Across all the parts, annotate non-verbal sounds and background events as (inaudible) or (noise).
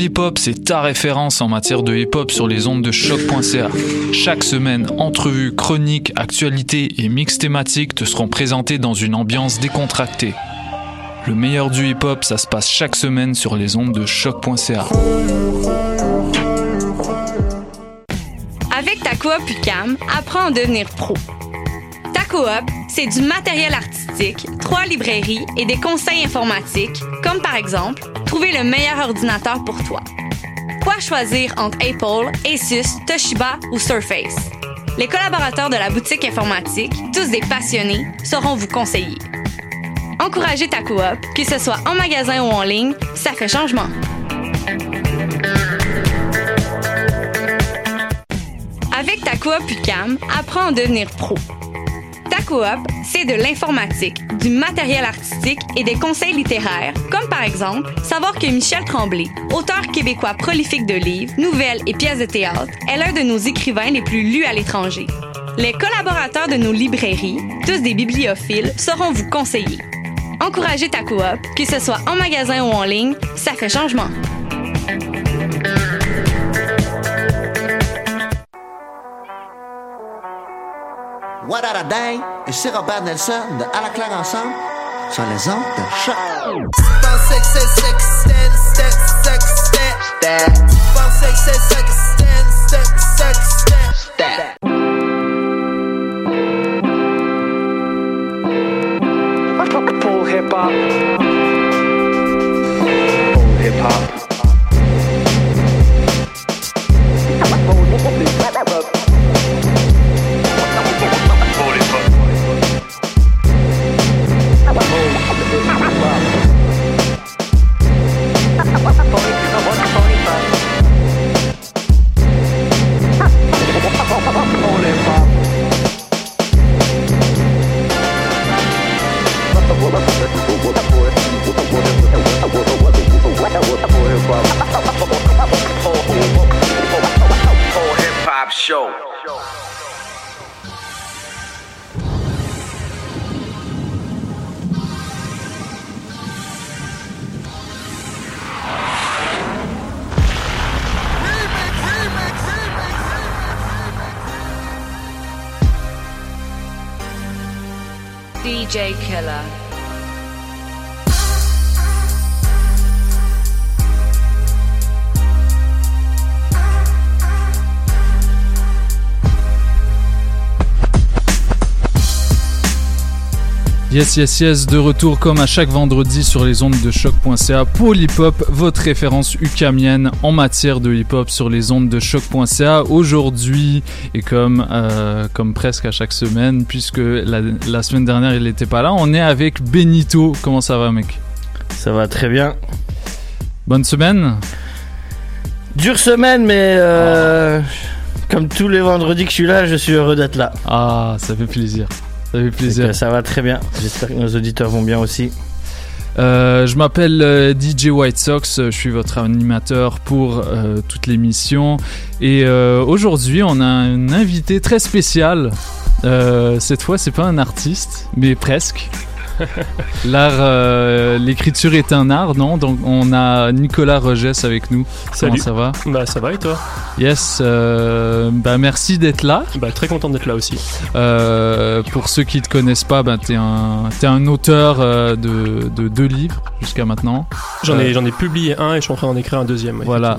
Hip Hop, c'est ta référence en matière de hip hop sur les ondes de choc.ca. Chaque semaine, entrevues, chroniques, actualités et mix thématiques te seront présentés dans une ambiance décontractée. Le meilleur du hip hop, ça se passe chaque semaine sur les ondes de choc.ca. Avec ta coop UCAM, apprends à devenir pro. Coop, c'est du matériel artistique, trois librairies et des conseils informatiques, comme par exemple trouver le meilleur ordinateur pour toi. Quoi choisir entre Apple, Asus, Toshiba ou Surface? Les collaborateurs de la boutique informatique, tous des passionnés, sauront vous conseiller. Encouragez ta coop, que ce soit en magasin ou en ligne, ça fait changement. Avec ta coop UCAM, apprends à devenir pro. Coop, c'est de l'informatique, du matériel artistique et des conseils littéraires, comme par exemple savoir que Michel Tremblay, auteur québécois prolifique de livres, nouvelles et pièces de théâtre, est l'un de nos écrivains les plus lus à l'étranger. Les collaborateurs de nos librairies, tous des bibliophiles, sauront vous conseiller. Encouragez ta coop, que ce soit en magasin ou en ligne, ça fait changement. What et c'est Robert Nelson de À la claire ensemble sur les ondes de choc. Show. DJ Killer. Yes, yes, yes, de retour comme à chaque vendredi sur les ondes de choc.ca pour l'hip-hop, votre référence ukamienne en matière de hip-hop sur les ondes de choc.ca. Aujourd'hui, et comme, euh, comme presque à chaque semaine, puisque la, la semaine dernière il n'était pas là, on est avec Benito. Comment ça va, mec? Ça va très bien. Bonne semaine? Dure semaine, mais euh, comme tous les vendredis que je suis là, je suis heureux d'être là. Ah, ça fait plaisir. Ça fait plaisir. ça va très bien. J'espère que nos auditeurs vont bien aussi. Euh, je m'appelle euh, DJ White Sox, euh, je suis votre animateur pour euh, toute l'émission et euh, aujourd'hui on a un invité très spécial. Cette fois c'est pas un artiste, mais presque. (laughs) L'art, euh, l'écriture est un art, non? Donc on a Nicolas Rogès avec nous. Salut. Comment ça va? Bah ça va et toi? Yes. euh, bah merci d'être là. Bah très content d'être là aussi. Euh, pour ceux qui te connaissent pas, bah, t'es un, t'es un auteur de, de deux livres jusqu'à maintenant. J'en ai, j'en ai publié un et je suis en train d'en écrire un deuxième. Voilà,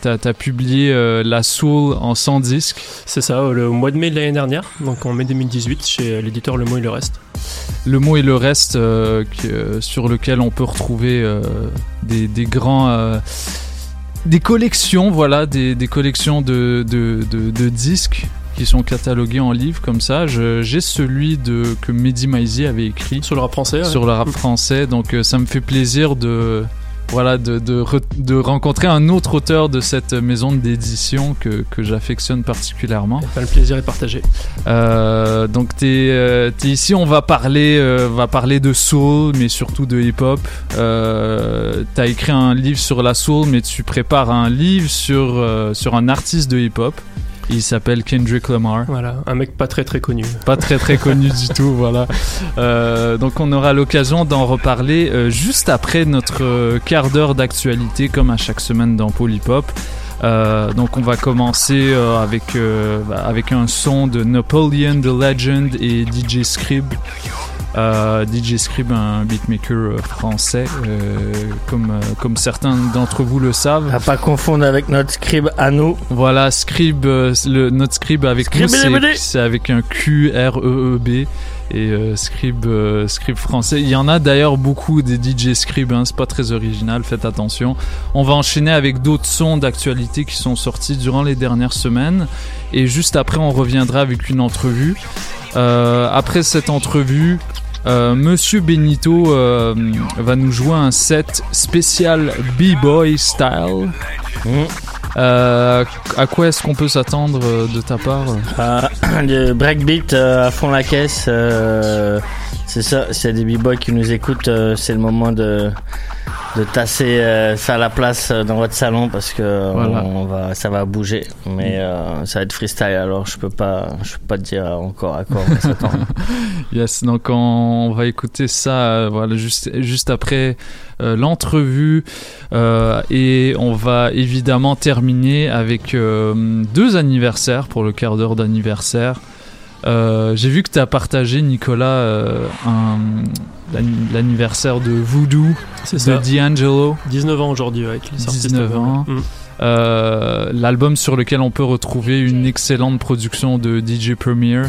t'as as publié La Soul en 100 disques. C'est ça, le mois de mai de l'année dernière, donc en mai 2018 chez l'éditeur Le Mot et le Reste. Le mot et le reste euh, que- euh, sur lequel on peut retrouver euh, des, des grands... euh, des collections, voilà, des, des collections de, de, de, de disques qui sont catalogués en livres comme ça. J'ai celui de, que Mehdi Maizi avait écrit Sur le rap français, ouais. sur le rap français, donc euh, ça me fait plaisir de voilà, de, de, re- de rencontrer un autre auteur de cette maison d'édition que, que j'affectionne particulièrement. Le plaisir est partagé. Euh, donc t'es euh, t'es ici, on va parler, euh, va parler de soul, mais surtout de hip-hop. Euh, T'as écrit un livre sur la soul, mais tu prépares un livre sur euh, sur un artiste de hip-hop. Il s'appelle Kendrick Lamar. Voilà, un mec pas très très connu. Pas très très connu du (laughs) tout, voilà. Euh, donc on aura l'occasion d'en reparler euh, juste après notre euh, quart d'heure d'actualité, comme à chaque semaine dans Polypop. Euh, donc on va commencer euh, avec, euh, avec un son de Napoleon the Legend et DJ Scrib. Euh, DJ Scrib, un beatmaker euh, français, euh, comme, comme certains d'entre vous le savent. À pas confondre avec notre scribe à nous. Voilà, Scrib, le, notre Scrib avec nous, c'est- avec un Q R E E B et euh, Scrib, euh, Scrib français. Il y en a d'ailleurs beaucoup des DJ Scrib, hein, c'est pas très original, faites attention. On va enchaîner avec d'autres sons d'actualité qui sont sortis durant les dernières semaines et juste après on reviendra avec une entrevue. Euh, après cette entrevue, euh, Monsieur Benito euh, va nous jouer un set spécial B-Boy style. Mm. Euh, à quoi est-ce qu'on peut s'attendre euh, de ta part Ah, le breakbeat euh, à fond la caisse. euh, c'est ça, c'est des b-boys qui nous écoutent. c'est le moment de, de tasser euh, ça à la place euh, dans votre salon parce que Voilà. on va, ça va bouger. Mais euh, ça va être freestyle alors je peux pas, je peux pas te dire encore à quoi on va s'attendre. (laughs) Yes, donc on, on va écouter ça voilà, juste, juste après l'entrevue euh, et on va évidemment terminer avec euh, deux anniversaires pour le quart d'heure d'anniversaire. Euh, J'ai vu que tu as partagé, Nicolas, euh, l'anniversaire de Voodoo de ça. D'Angelo. 19 ans aujourd'hui, sorti cet 19 album. ans. Mm. Euh, L'album sur lequel on peut retrouver une excellente production de DJ Premier.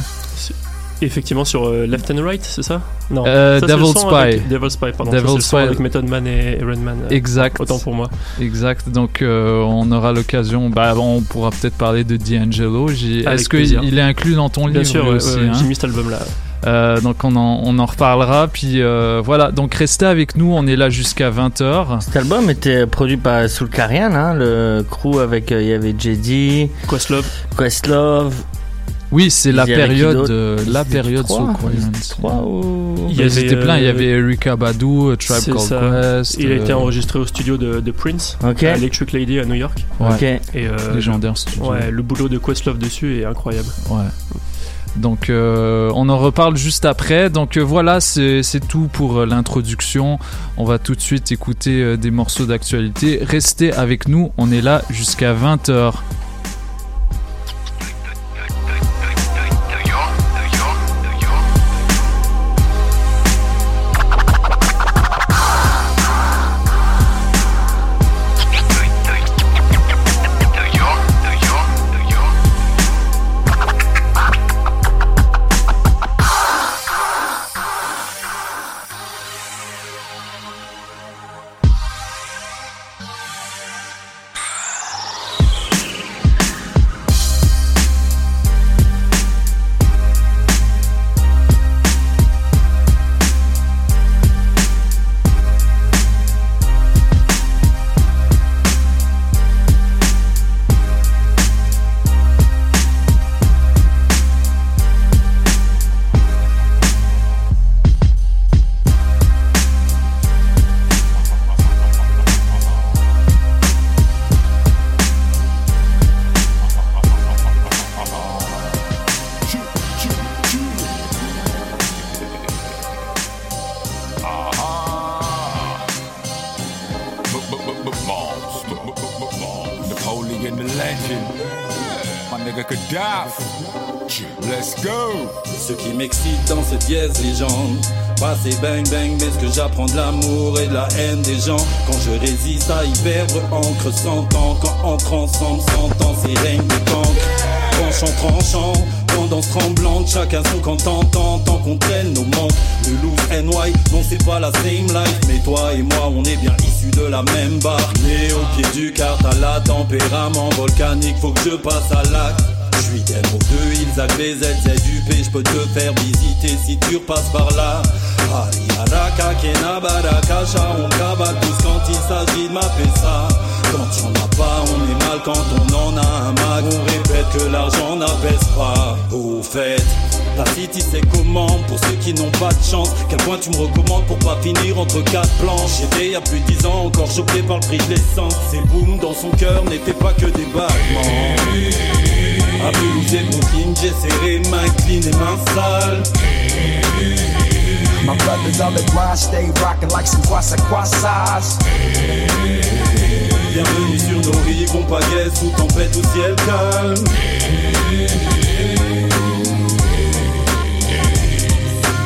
Effectivement, sur euh, Left and Right, c'est ça? Non. Euh, Ça, son Spy. avec- Devil's Spy, pardon. Ça, le son Spy. avec Method Man et Redman. euh, Exact. Autant pour moi. Exact. Donc, euh, on aura l'occasion. Bah, on pourra peut-être parler de D'Angelo. Est-ce qu'il est inclus dans ton Bien livre sûr, aussi hein? j'ai mis cet album-là. Euh, Donc, on en, on en reparlera. Puis euh, voilà. Donc, restez avec nous. On est là jusqu'à 20h. Cet album était produit par Soul Carian, hein, le crew avec euh, il y avait JD, Questlove. Questlove. Oui, c'est la période, euh, la période trois, Soul ou- Il y avait, plein. Il y euh, avait Erika Badu, euh, Tribe Called ça. Quest. Il a été euh, enregistré au studio de, de Prince, Ok. à Electric Lady à New York. ouais, Ok. Et euh, légendaire studio. ouais, le boulot de Questlove dessus est incroyable. Ouais. Donc euh, on en reparle juste après. Donc euh, voilà, c'est tout pour euh, l'introduction. On va tout de suite écouter euh, des morceaux d'actualité. Restez avec nous, on est là jusqu'à 20h. Je passe à l'acte Je suis tellement deux, ils avaient ZZUP, je peux te faire visiter si tu repasses par là. Hari Haraka, Kena Baraka, Shaon Kaba, tous quand il s'agit de m'appeler ça. Quand y'en a pas, on est mal, quand on en a un mag, on répète que l'argent n'apaise pas. Au fait, c'est comment pour ceux qui n'ont pas de chance. Quel point tu me recommandes pour pas finir entre quatre planches? J'étais il y a plus de 10 ans encore choqué par le prix de l'essence. Ces boum dans son cœur n'étaient pas que des battements A pelouser mon king, j'ai serré main clean et main sale My brothers on the grind, stay rocking like some kwasa kwasas. Bienvenue sur nos rives, on pagaie sous tempête au ciel calme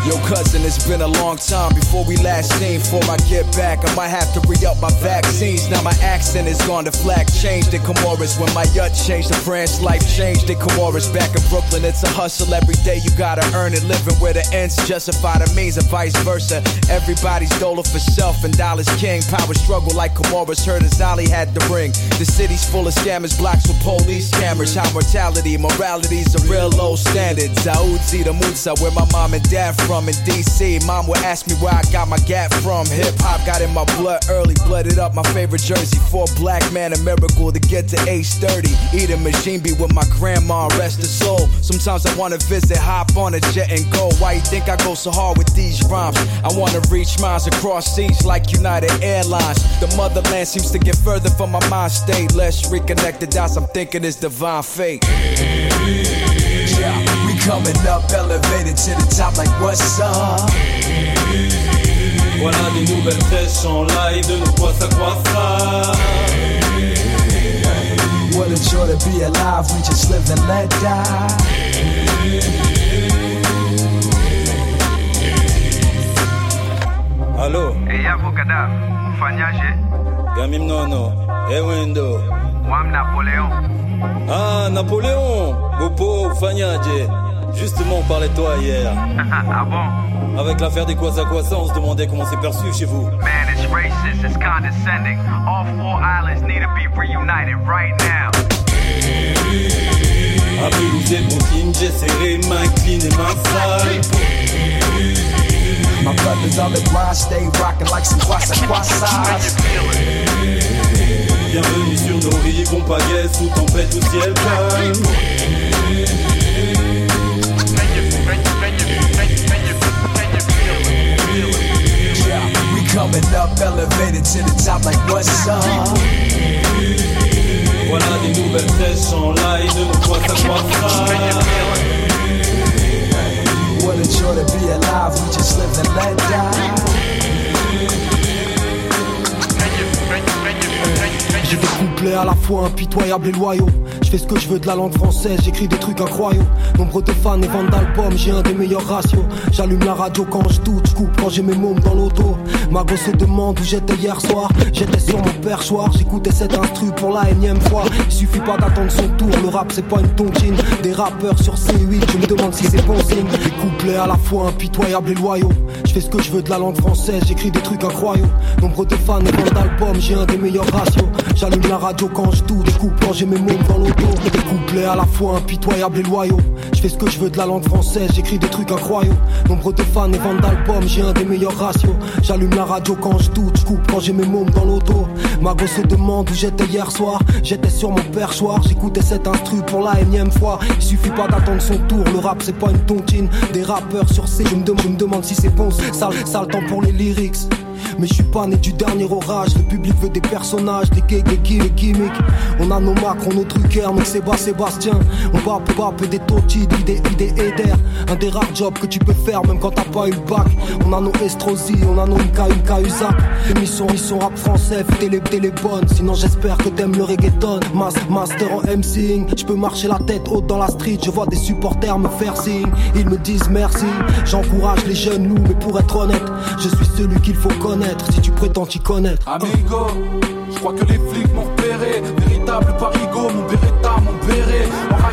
Yo, cousin, it's been a long time before we last seen. Before I get back, I might have to re up my vaccines. Now my accent is gone to flag changed in Comoros. When my yut changed, the France life changed in Comoros. Back in Brooklyn, it's a hustle every day. You gotta earn it, living where the ends justify the means, and vice versa. Everybody's dollar for self, and dollars king. Power struggle like Comoros. Heard as Ali had to bring. The city's full of scammers, blocks with police cameras. High mortality, morality's a real low standard. Zaudzi, the Musa, where my mom and dad from DC. Mom would ask me where I got my gap from. Hip hop got in my blood early, blooded up my favorite jersey. For a black man, a miracle to get to age 30. Eat a machine be with my grandma, rest her soul. Sometimes I wanna visit, hop on a jet and go. Why you think I go so hard with these rhymes? I wanna reach minds across seas like United Airlines. The motherland seems to get further from my mind state. Let's reconnect the dots, I'm thinking it's divine fate. Yeah, coming up, elevated to the top like what's up? Voilà des nouvelles fraîches en live de nos quoi ça quoi ça What a joy to be alive, we just live and let die. Allo Hey yako Gaddafi, ufanyaje? Gami mnono, ewendo Wam Napoleon. Ah, Napoléon Gopo, ufanyaje Justement, on parlait de toi hier. (laughs) ah bon? Avec l'affaire des quoi ça quoi ça, on se demandait comment c'est perçu chez vous. Man, it's racist, it's condescending. All four islands need to be reunited right now. A pelouser mon king, j'ai serré main clean et main sale. My brothers on the grind, stay rocking like some kwasas. Bienvenue sur nos rives, on pagaie sous tempête au ciel calme. Coming up, elevated to the top like what's up? Voilà des nouvelles fraîches en live de nos quoi ça quoi. What a joy to be alive, we just live and let die. J'ai des couplets à la fois impitoyables et loyaux. Je fais ce que je veux de la langue française, j'écris des trucs incroyables. Nombre de fans et ventes d'albums, j'ai un des meilleurs ratios. J'allume la radio quand je doute, je coupe quand j'ai mes mômes dans l'auto. Ma gosse se demande où j'étais hier soir. J'étais sur mon perchoir, j'écoutais cet instru pour la énième fois. Il suffit pas d'attendre son tour, le rap c'est pas une tontine. Des rappeurs sur C8, je me demande si c'est bon signe. Des couplets à la fois impitoyables et loyaux. Je fais ce que je veux de la langue française, j'écris des trucs incroyables. Nombre de fans et ventes d'albums, j'ai un des meilleurs ratios. J'allume la radio quand je doute, je coupe quand j'ai mes mômes dans l'auto. Des couplets à la fois impitoyables et loyaux. Je fais ce que je veux de la langue française, j'écris des trucs incroyables. Nombre de fans et ventes d'albums, j'ai un des meilleurs ratios. J'allume la radio quand je doute, je coupe quand j'ai mes mômes dans l'auto. Ma gosse se demande où j'étais hier soir. J'étais sur mon perchoir, j'écoutais cet instru pour la énième fois. Il suffit pas d'attendre son tour, le rap c'est pas une tontine. Des rappeurs sur C, je me, demande si c'est bon. Sale, sale temps pour les lyrics. Mais je suis pas né du dernier orage. Le public veut des personnages, des gays, des des gimmicks. On a nos Macron, nos Drucker, nos Séba, Sébastien. On va peu des Totti, des idées Eder. Un des rares jobs que tu peux faire même quand t'as pas eu le bac. On a nos Estrosi, on a nos MK, MK Usac. Émission, mission rap français, télé, télé bonne. Sinon j'espère que t'aimes le reggaeton. Mas, master en MCing. Je peux marcher la tête haute dans la street. Je vois des supporters me faire signe. Ils me disent merci. J'encourage les jeunes loups, mais pour être honnête, je suis celui qu'il faut connaître. Si tu prétends t'y connaître. Amigo, je crois que les flics m'ont repéré. Véritable parigo, mon beretta, mon béret.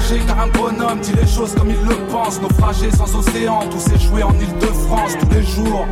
Car un bonhomme dit les choses comme il le pense. Naufragé sans océan, tout s'est joué en Ile-de-France tous les jours.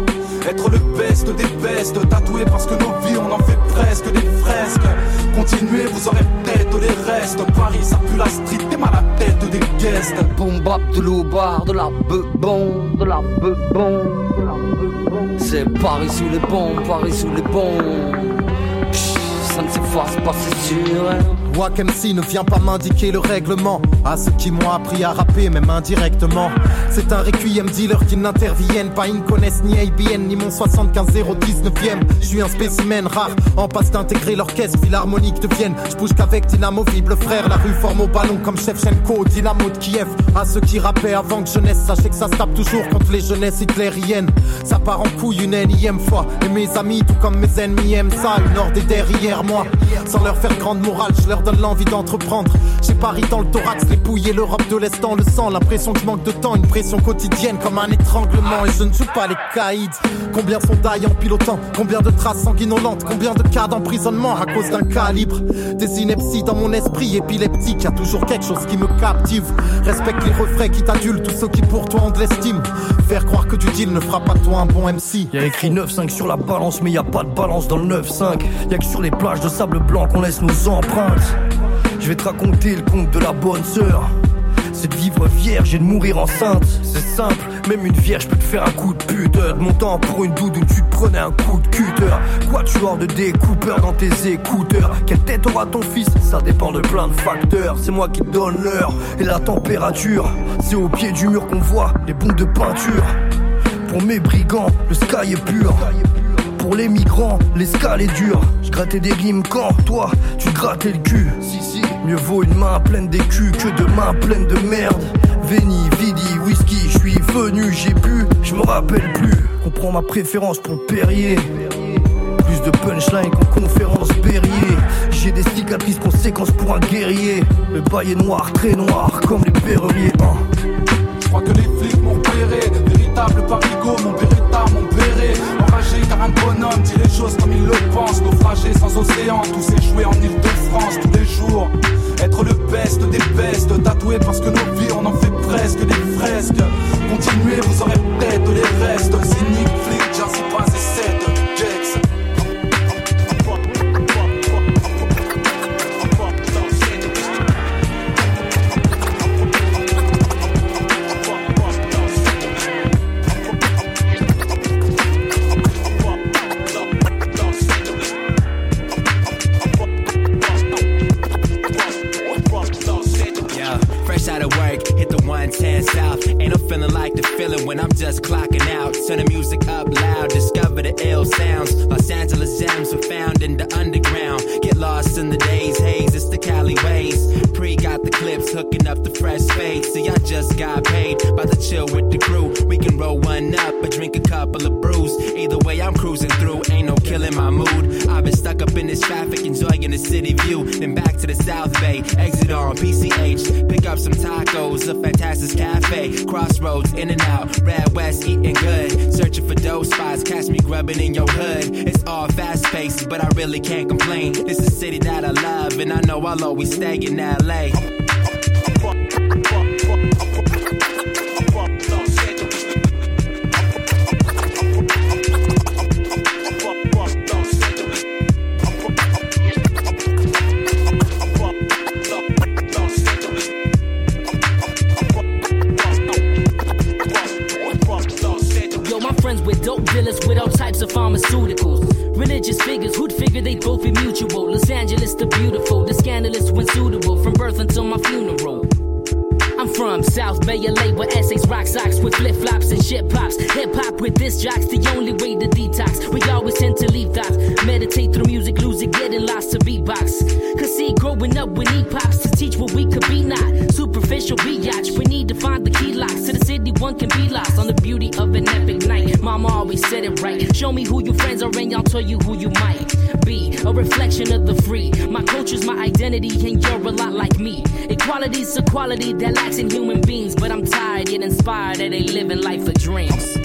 Être le best des bestes, tatoué parce que nos vies on en fait presque des fresques. Continuez, vous aurez peut-être les restes. Paris, ça pue la street, t'es mal à tête des guest. Boom bap de l'oubar, de la beubon, de la beubon, de la. C'est Paris sous les bombes, Paris sous les. Psh, Ça ne s'efface pas, c'est sûr. hein. Wack MC ne vient pas m'indiquer le règlement. À ceux qui m'ont appris à rapper même indirectement. C'est un requiem dealer qui n'interviennent pas. Ils ne connaissent ni ABN ni mon 75 019ème Je suis un spécimen rare. En passe d'intégrer l'orchestre philharmonique de Vienne. Je bouge qu'avec d'inamovibles frères La rue forme au ballon comme Shevchenko Dynamo de Kiev. À ceux qui rappaient avant que je naisse Sachez que ça se tape toujours contre les jeunesses hitlériennes. Ça part en couille une énième fois. Et mes amis tout comme mes ennemis aiment ça. Une horde derrière moi. Sans leur faire grande morale je leur donne l'envie d'entreprendre. J'ai Paris dans le thorax Les pouilles l'Europe de l'Est dans le sang. L'impression que je manque de temps Une pression quotidienne comme un étranglement. Et je ne joue pas les caïds. Combien sont d'ailleurs en pilotant? Combien de traces sanguinolentes? Combien de cas d'emprisonnement à cause d'un calibre? Des inepties dans mon esprit épileptique. Y a toujours quelque chose qui me captive. Respecte les refrains qui t'adulent Tous ceux qui pour toi ont de l'estime. Faire croire que du deal ne fera pas toi un bon MC Y'a écrit 9-5 sur la balance, mais y a pas de balance dans le 9-5. Y'a que sur les plages de sable blanc qu'on laisse nos empreintes. Je vais te raconter le conte de la bonne sœur. C'est de vivre vierge et de mourir enceinte. C'est simple, même une vierge peut te faire un coup de pute. De mon temps pour une doudoune, tu te prenais un coup de cutter. Quoi, tu de découpeur dans tes écouteurs? Quelle tête aura ton fils? Ça dépend de plein de facteurs. C'est moi qui te donne l'heure et la température. C'est au pied du mur qu'on voit les bombes de peinture. Pour mes brigands, le sky est pur. Pour les migrants, l'escale est dure. Je grattais des rimes quand toi, tu grattais le cul. Si, si, mieux vaut une main pleine d'écus que deux mains pleines de merde. Veni, vidi, whisky, je suis venu, j'ai bu, je me rappelle plus. Comprends ma préférence pour Perrier. Plus de punchline qu'en conférence Berrier. J'ai des cicatrices conséquences pour un guerrier. Le bail est noir, très noir, comme les perriers. hein. Je crois que les flics m'ont repéré Véritable parigo, mon beretta, mon Enragé car un bonhomme dit les choses comme il le pense. Naufragé sans océan, tous échoués en Ile-de-France tous les jours Être le best des bestes, tatoué parce que nos vies on en fait presque des fresques. Continuez, vous aurez peut-être les restes. Cynique, flic, Jersey Pass some tacos, a fantastic cafe. Crossroads, in and out, Red West, eating good. Searching for those spots, catch me grubbing in your hood. It's all fast paced, but I really can't complain. This is a city that I love, and I know I'll always stay in LA. Tell you who you might be. A reflection of the free. My culture's my identity, and you're a lot like me. Equality's a quality that lacks in human beings, but I'm tired yet inspired that they living life of dreams.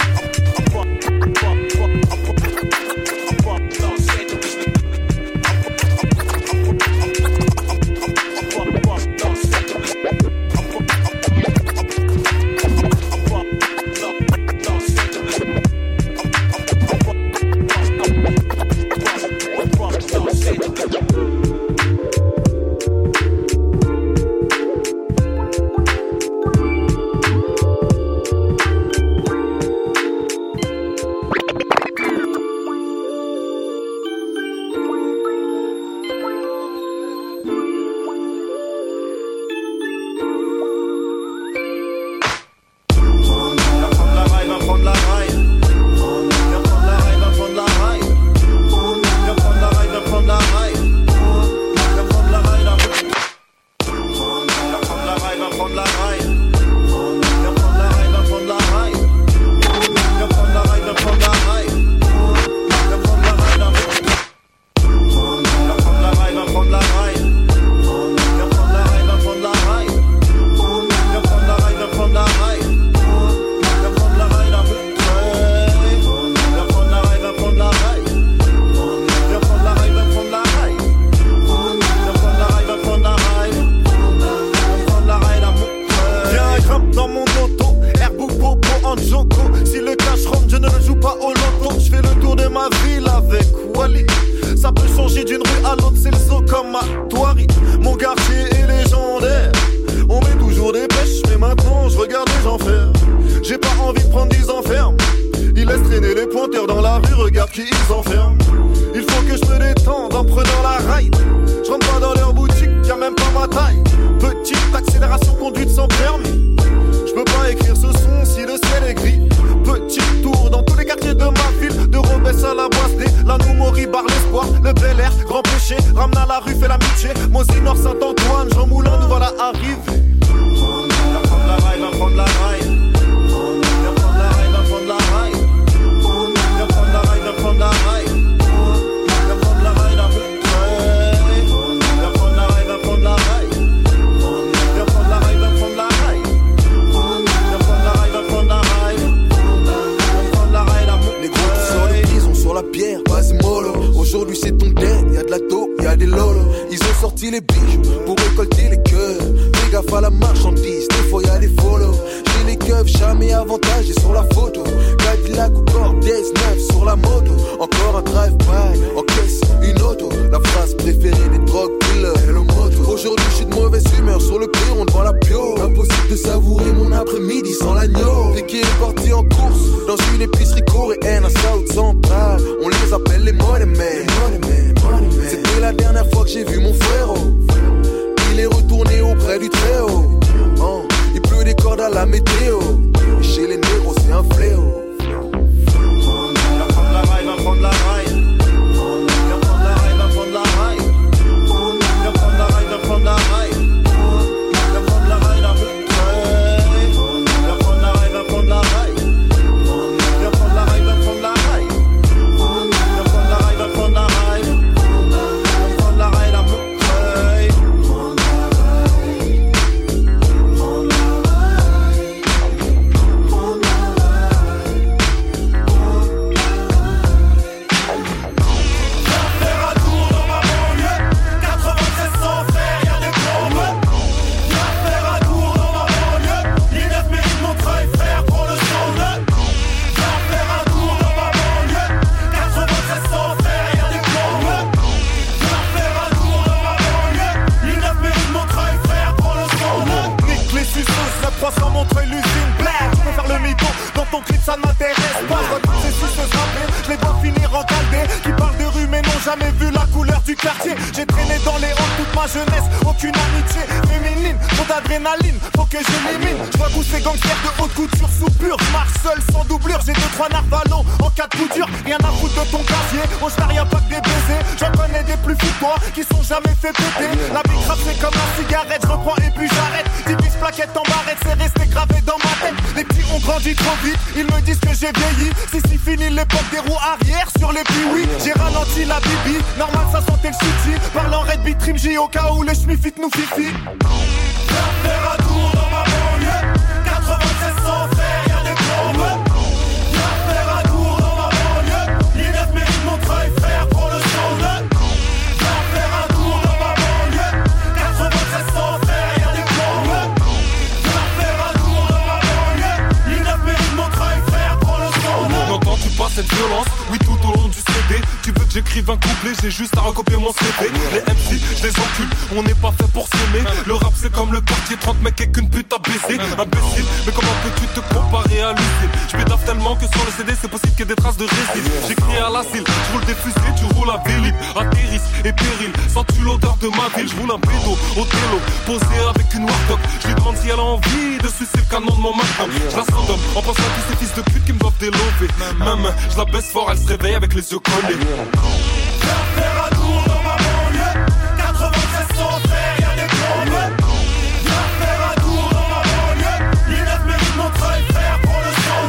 Mauvaise humeur sur le perron devant la pio. Impossible de savourer mon après-midi sans l'agneau. Dès qu'il est parti en course, dans une épicerie coréenne à South Central. On les appelle les money men. C'était la dernière fois que j'ai vu mon frère. Il est retourné auprès du très haut. Oh, il pleut des cordes à la météo. Et chez les négros, c'est un fléau. Prendre la viens prendre la raille. Ton clip ça ne m'intéresse pas. Je vois toutes ces rapper, je les vois finir en caldé. Qui parlent de rue mais n'ont jamais vu la du quartier. J'ai traîné dans les halls toute ma jeunesse. Aucune amitié féminine, trop d'adrénaline Faut que j'élimine, je vois tous ces gangsters de haute couture sous pur Je marche seul sans doublure, j'ai deux trois narvalos En cas de coup dur, rien à foutre de ton quartier. On se rien pas que des baisers. J'en connais des plus fous toi qui sont jamais fait péter. La big c'est comme un cigarette, je reprends et puis j'arrête. 10 bis plaquettes en barrette, c'est resté gravé dans ma tête. Les petits ont grandi trop vite, ils me disent que j'ai vieilli. C'est si fini l'époque des roues arrière sur les oui. J'ai ralenti la bibi, normal ça sentait le Parlant Red Beat Trim J au cas où les schmifit nous fifi. Faire un dans ma banlieue. 96 sans faire, y'a des le sang Viens faire un tour dans ma banlieue. 96 sans faire, y'a des bombes Viens faire un tour dans ma banlieue. L'INF mérite Montreuil, frère, prends le sang N'entends-tu pas cette violence Oui, tout au long du CD. Tu j'écrive un couplet, j'ai juste à recopier mon CV. Les MC, je les encule, on n'est pas fait pour s'aimer. Le rap, c'est comme le quartier, 30 mecs et qu'une pute à baiser. Imbécile, mais comment peux-tu te comparer à l'usine Je pédave tellement que sur le CD, c'est possible qu'il y ait des traces de résine. J'écris à l'asile, je roule des fusées, tu roules à Vélib. Atterrisse et péril, sens-tu l'odeur de ma ville? Je roule un pédo au télo, posé avec une Warthog. Je lui demande si elle a envie de sucer le canon de mon Magnum. Je la somme en pensant à tous ces fils de pute qui me doivent délover. Même, je la baisse fort, elle se réveille avec les yeux collés. Viens faire un tour dans ma banlieue 96 sans faire, y'a des bombes Viens faire un tour dans ma banlieue L'INF mérite Montreuil, frère, prends le sang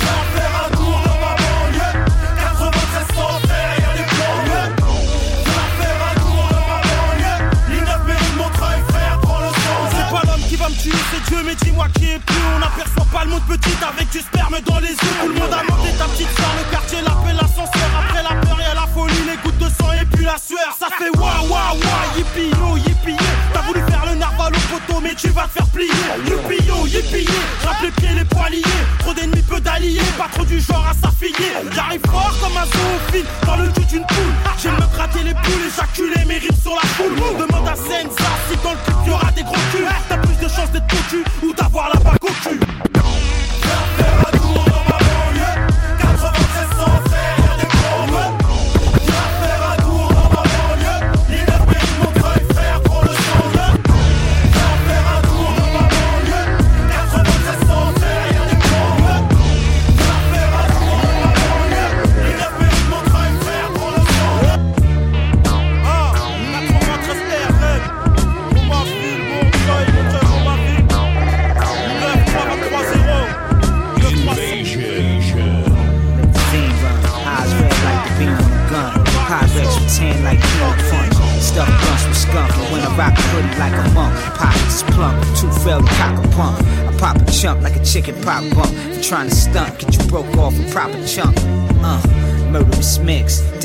Viens faire un tour dans ma banlieue 96 sans faire, y'a des bombes Viens faire un tour dans ma banlieue L'INF mérite Montreuil, frère, prends le sang C'est pas l'homme qui va me tuer, c'est Dieu, mais dis-moi qui est plus. On n'aperçoit pas le monde petit avec du sperme dans les yeux. Tout le monde a demandé ta petite soeur, le quartier l'appelle l'ascenseur. La sueur. Ça fait waouh waouh waouh, yippie yo, yippie. T'as voulu faire le narval au poteau, mais tu vas te faire plier. Yippie yo, yippie. Rappe les pieds, les poings liés. Trop d'ennemis, peu d'alliés. Pas trop du genre à s'affilier. J'arrive fort comme un zoophile dans le cul d'une poule. J'aime me gratter les poules, éjaculer mes rimes sur la foule. Demande à scène que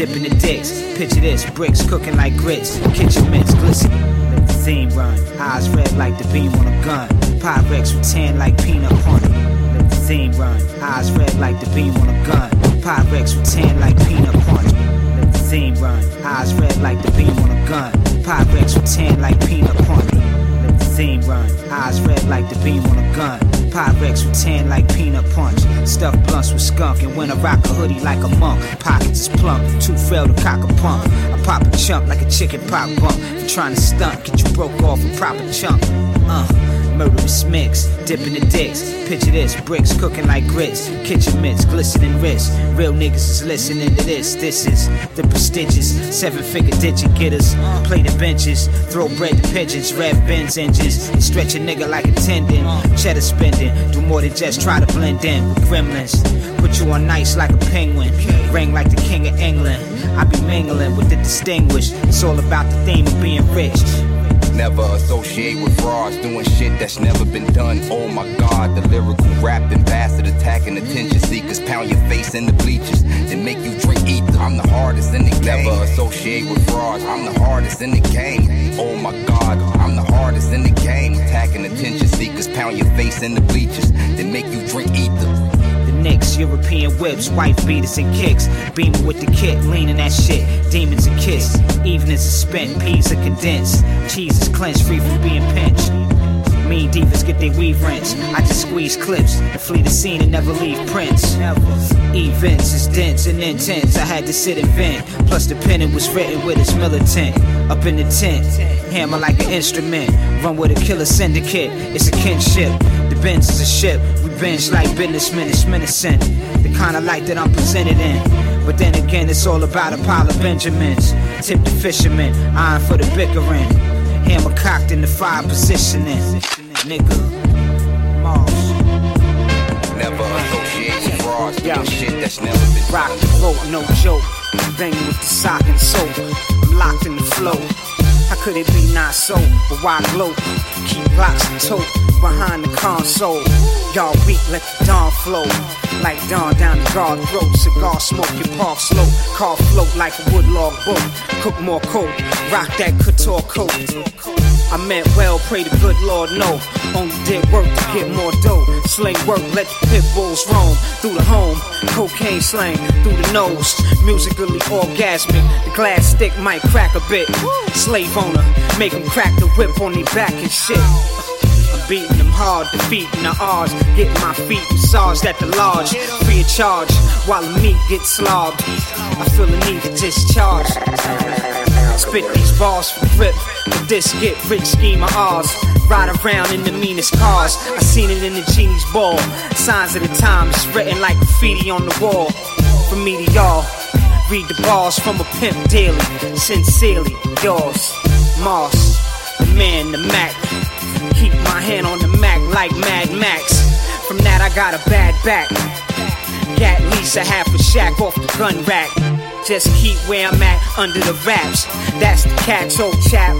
dipping the dicks. Picture this, bricks cooking like grits. Kitchen mitts glisten. Let the theme run. Eyes red like the beam on a gun. Pyrex with tan like peanut punch. Let the theme run. Eyes red like the beam on a gun. Pyrex with tan like peanut punch. Let the theme run. Eyes red like the beam on a gun. Pyrex with tan like peanut punch. Let the theme run. Eyes red like the beam on a gun. Pyrex with tan like peanut punch. Stuffed blunts with skunk. And when I rock a hoodie like a monk, pockets is plump. Too frail to cock a pump. I pop a chump like a chicken pop bump. For trying to stunt, get you broke off a proper chunk. Murderous mix, dipping the dicks. Picture this, bricks cooking like grits. Kitchen mitts, glistening wrists. Real niggas is listening to this. This is the prestigious seven figure digit getters. Play the benches, throw bread to pigeons. Red Benz engines, stretch a nigga like a tendon. Cheddar spending, do more than just try to blend in with gremlins. Put you on nice like a penguin, ring like the king of England. I be mingling with the distinguished. It's all about the theme of being rich. Never associate with frauds doing shit that's never been done. Oh my god, the lyrical rap ambassador attacking attention seekers. Pound your face in the bleachers, then make you drink ether. I'm the hardest in the game. Never associate with frauds. I'm the hardest in the game. Oh my god, I'm the hardest in the game. Attacking attention seekers. Pound your face in the bleachers, then make you drink ether. The Knicks, European whips, white beaters and kicks. Beaming with the kit, leaning that shit. Demons a kiss. Evenings are spent, peas are condensed. Cheese is clenched, free from being pinched. Mean divas get their weave rents. I just squeeze clips and flee the scene and never leave prints. Events is dense and intense. I had to sit and vent. Plus the pen it was written with its militant. Up in the tent, hammer like an instrument. Run with a killer syndicate. It's a kinship. The Benz is a ship. We bench like businessmen. It's menacing. The kind of light that I'm presented in. But then again, it's all about a pile of Benjamins. Tip the fisherman, iron for the bickering. Hammer cocked in the fire positioning. Nigga, Never associate with frauds doing shit that's never been rock the boat, no joke. Banging with the sock and soap. I'm locked in the flow. How could it be not so? But why glow? Keep blocks and tote behind the console. Y'all weak, let the dawn flow. Like dawn down the guard throat. Cigar smoke, your park slow. Car float like a woodlog boat. Cook more coke. Rock that couture coat. I meant well, pray the good Lord no. Only did work to get more dough. Sling work, let the pit bulls roam through the home. Cocaine slang through the nose. Musically orgasmic. The glass stick might crack a bit. Slave owner, make him crack the whip on their back and shit. Beating them hard, defeating the odds. Getting my feet massaged at the lodge. Free of charge while the meat gets slobbed. I feel the need to discharge. Spit these bars for grip. But this get rich scheme of ours. Ride around in the meanest cars. I seen it in the genie's ball. Signs of the times written like graffiti on the wall. From me to y'all. Read the bars from a pimp daily. Sincerely, yours. Moss, the man, the Mac. Keep my hand on the Mac like Mad Max. From that, I got a bad back. Got at least a half a shack off the gun rack. Just keep where I'm at under the wraps. That's the cat's old chap.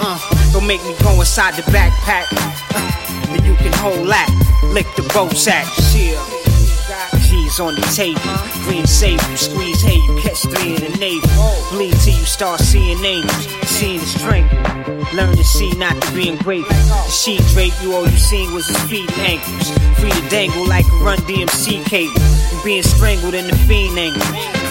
Uh, don't make me go inside the backpack. Uh, then you can hold that. Lick the bow sack. Chill. On the table. Green save you, squeeze hay, you catch three in the navy. Bleed till you start seeing angels, seeing the strength. Learn to see, not to be ungrateful. The sheet drape you, all you seen was his feet and ankles. Free to dangle like a run DMC cable. And being strangled in the fiend angle.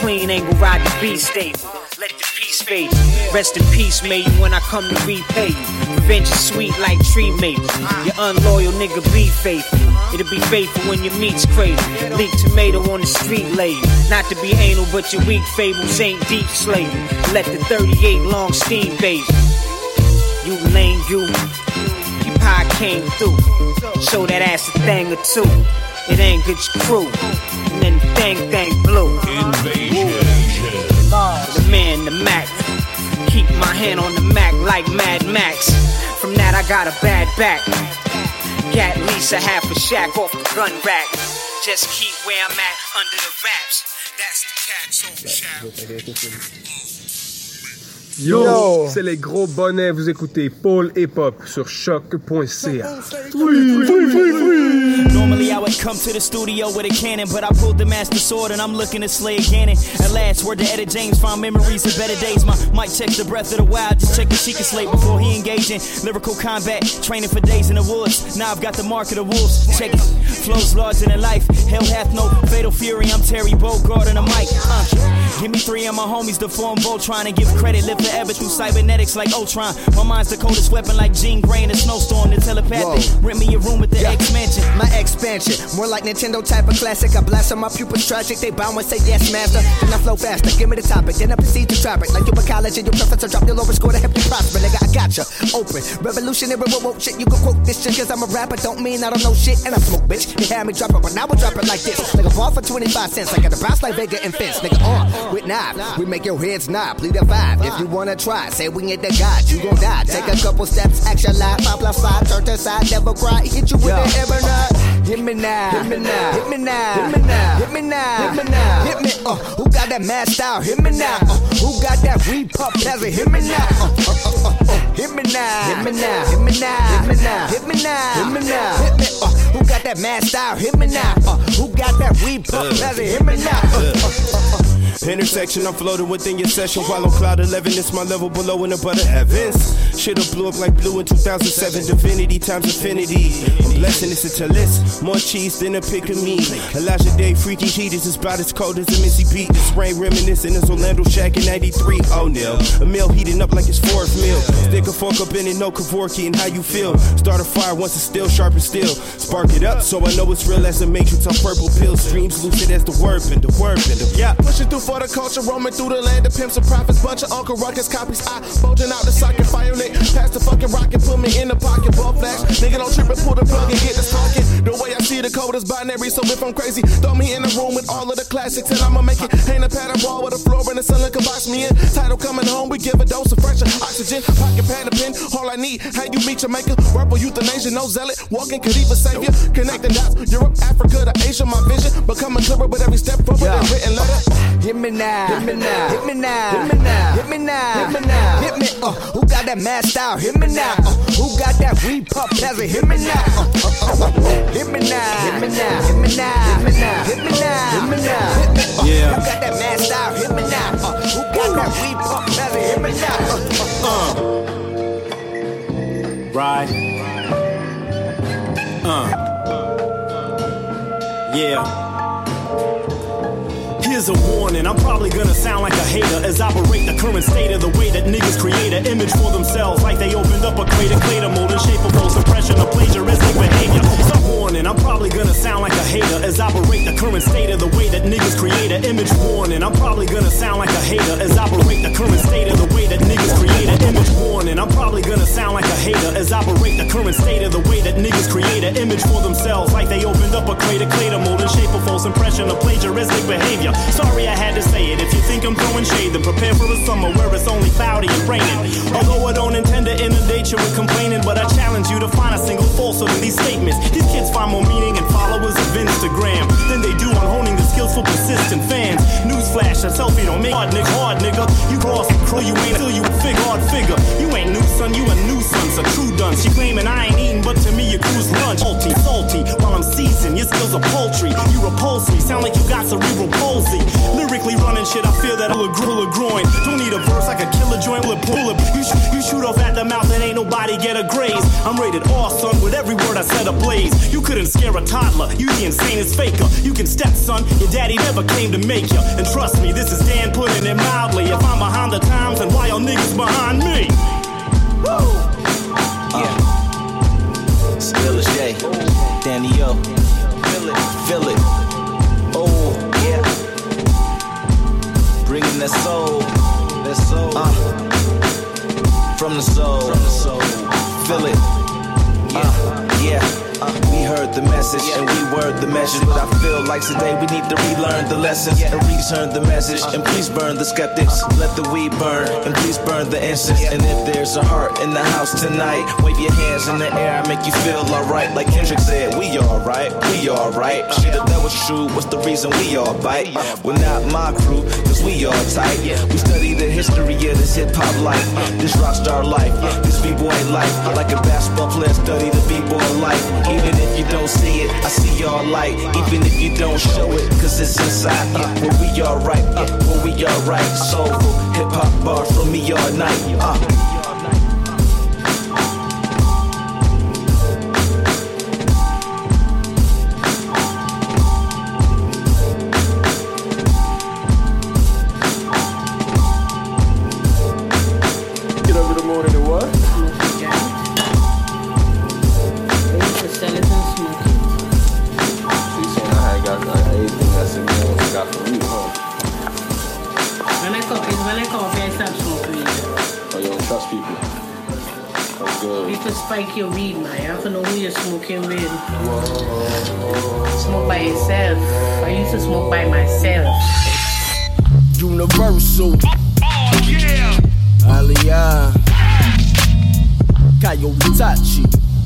Clean angle, ride the beast stable. Let the peace fade. Rest in peace, may you when I come to repay you. Revenge is sweet like tree maple. Your unloyal nigga be faithful. It'll be faithful when your meat's cradle. Leak tomato on the street lay. Not to be anal, but your weak fables ain't deep slave. Let the 38 long steam baby. You lame, you. You pie came through. Show that ass a thing or two. It ain't good your crew. And then thing thing blue. The man, the Mac. Keep my hand on the Mac like Mad Max. From that I got a bad back. Got a half a shack off the gun rack. Just keep where I'm at under the wraps. That's the cat's old shout. Yo, c'est les gros bonnets, vous écoutez Paul Hip Hop sur choc.ca. Normally I would come to the studio with a cannon, but I pulled the master sword and I'm looking to slay a cannon. At last, word to Edit James, found memories of better days. My mic checks the breath of the wild, just check the she can slate before he engage in lyrical combat. Training for days in the woods, now I've got the mark of the wolves. Check it, flows larger than life. Hell hath no fatal fury, I'm Terry Bogard on the mic. Uh, give me three of my homies to form Voltron and give credit, live forever through cybernetics like Ultron. My mind's the coldest weapon like Jean Grey in a snowstorm. The telepathic, rent me a room at the X Mansion. My expansion, more like Nintendo type of classic. I blast on my pupils tragic. They bow and say yes, master. Then I flow faster. Give me the topic, then I proceed to drop it. Like you in college and your professor drop your lowest score to help you prosper. Nigga, I gotcha. Open, revolutionary, whoa, whoa, shit. You can quote this shit cause I'm a rapper. Don't mean I don't know shit. And I smoke, bitch. They had me drop it, but now I drop it like this. Nigga, ball for 25 cents. I got a bounce like Vega and Fence. Nigga, on with knife. We make your heads nod. Plead a vibe. If you wanna try, say we ain't the god. You gon' die. Take a couple steps, action plus five, turn to side, never cry. Hit you with Yo. the ever not. Hit me now. Hit me now. Hit me now. Hit me now. Hit me now. Hit me now. Hit me. Uh, who got that mad style? Hit me now. Uh, who got that weed pop peasant? Hit me now. Uh, uh, uh, uh, uh. Hit me now. Hit me now. Hit me now. Hit me now. Hit me now. Hit me now. Hit me. Uh, who got that mad style? Hit me now. Uh, who got that weed pop peasant? Hit me now. Uh, uh, uh, uh. Intersection, I'm floating within your session while on cloud 11. It's my level below in the butter heavens. Shit'll blow up like blue in 2007. Divinity times infinity. I'm blessing it's a list. More cheese than a pick of me. Elijah Day, freaky heat is about as cold as a Missy beat. This rain reminiscent is Orlando Shack in 93. Oh, nil. A meal heating up like it's fourth meal. Stick a fork up in it, no Kevorkian. and how you feel. Start a fire once it's still sharp and still. Spark it up so I know it's real as a matrix on purple pills. Dreams lucid as the word and the word and the yeah. Pushing through for the culture, roaming through the land of pimps and prophets. Bunch of Uncle Ruckus copies. I bulging out the socket, fire lit. Pass the fucking rocket, put me in the pocket, ball flash. Nigga don't trip and pull the plug and get the talking. The way I see the code is binary, so if I'm crazy, throw me in the room with all of the classics and I'ma make it. Hang a pattern wall with a floor and the sun can box me in. Title coming home, we give a dose of fresh oxygen. Pocket pad and pen, all I need. How you meet Jamaica? Rebel euthanasia, no zealot. Walking Khalifa savior. Connecting dots, Europe, Africa to Asia, my vision. Becoming clearer with every step forward and written letter. Hit me now. Hit me now. Hit me now. Hit me now. Hit me now. Hit me now. Hit me. Uh, who got that mad style? Hit me now. Uh, who got that weed pop peasant? Hit me now. Uh, uh, uh, uh. Hit me now. Hit me now. Hit me now. Hit me now. Hit me now. Hit me now. Hit me. Uh, Yeah. Who got that mad style? Hit me now. Uh, who got that weed pop peasant? Hit me now. Uh, uh, uh. Right. Uh. Yeah. Here's a warning, I'm probably gonna sound like a hater as I berate the current state of the way that niggas create an image for themselves like they opened up a crater, clay to mold and shape of false impression of plagiaristic behavior. Some warning, I'm probably gonna sound like a hater as I berate the current state of the way that niggas create an image warning. I'm probably gonna sound like a hater as I berate the current state of the way that niggas create an image warning. I'm probably gonna sound like a hater as I berate the current state of the way that niggas create an image for themselves like they opened up a crater, clay to mold and shape of false impression of plagiaristic behavior. Sorry I had to say it. If you think I'm throwing shade, then prepare for a summer where it's only cloudy and raining. Although I don't intend to inundate you with complaining, but I challenge you to find a single falsehood in these statements. These kids find more meaning in followers of Instagram than they do on honing the skills for persistent fans. Newsflash, a selfie don't make hard nigga, hard nigga. You cross the crew, you ain't till you a figure, hard figure. You ain't new son, you a nuisance, a true dunce. She claiming I ain't eating, but to me your crew's lunch. Salty, salty, while I'm seasoned, your skills are paltry. You repulse me, sound like you got cerebral palsy. Lyrically running shit, I feel that I'll grow a groin. Don't need a verse, I could kill a joint with a bullet. You, sh- you shoot off at the mouth and ain't nobody get a graze. I'm rated R, son, with every word I said ablaze. You couldn't scare a toddler, you the insanest faker. You can step, son, your daddy never came to make ya. And trust me, this is Dan putting it mildly. If I'm behind the times, then why are niggas behind me? Woo! Yeah. Uh, Still is J. Danny O. Feel it. Feel it. That soul. That soul. Uh. From the soul. From the soul. Feel it. Uh, yeah. We heard the message and we word the message, but I feel like today we need to relearn the lessons and return the message. And please burn the skeptics, let the weed burn, and please burn the incense. And if there's a heart in the house tonight, wave your hands in the air, I make you feel alright. Like Kendrick said, we alright, we alright. Shit, if that was true, what's the reason we all bite? We're not my crew, cause we all tight. We study the history of this hip hop life, this rock star life, this b-boy life. Like a basketball player study the b-boy life. Even if you don't see it, I see your light. Even if you don't show it, cause it's inside. Yeah, where we alright, yeah, where we alright. Soulful hip hop bars from me all night. Uh. Spike your weed, man. You have to know who you're smoking with. Smoke by yourself. I used to smoke by myself. Universal. Oh, yeah. Aliyah. Coyote Tachi.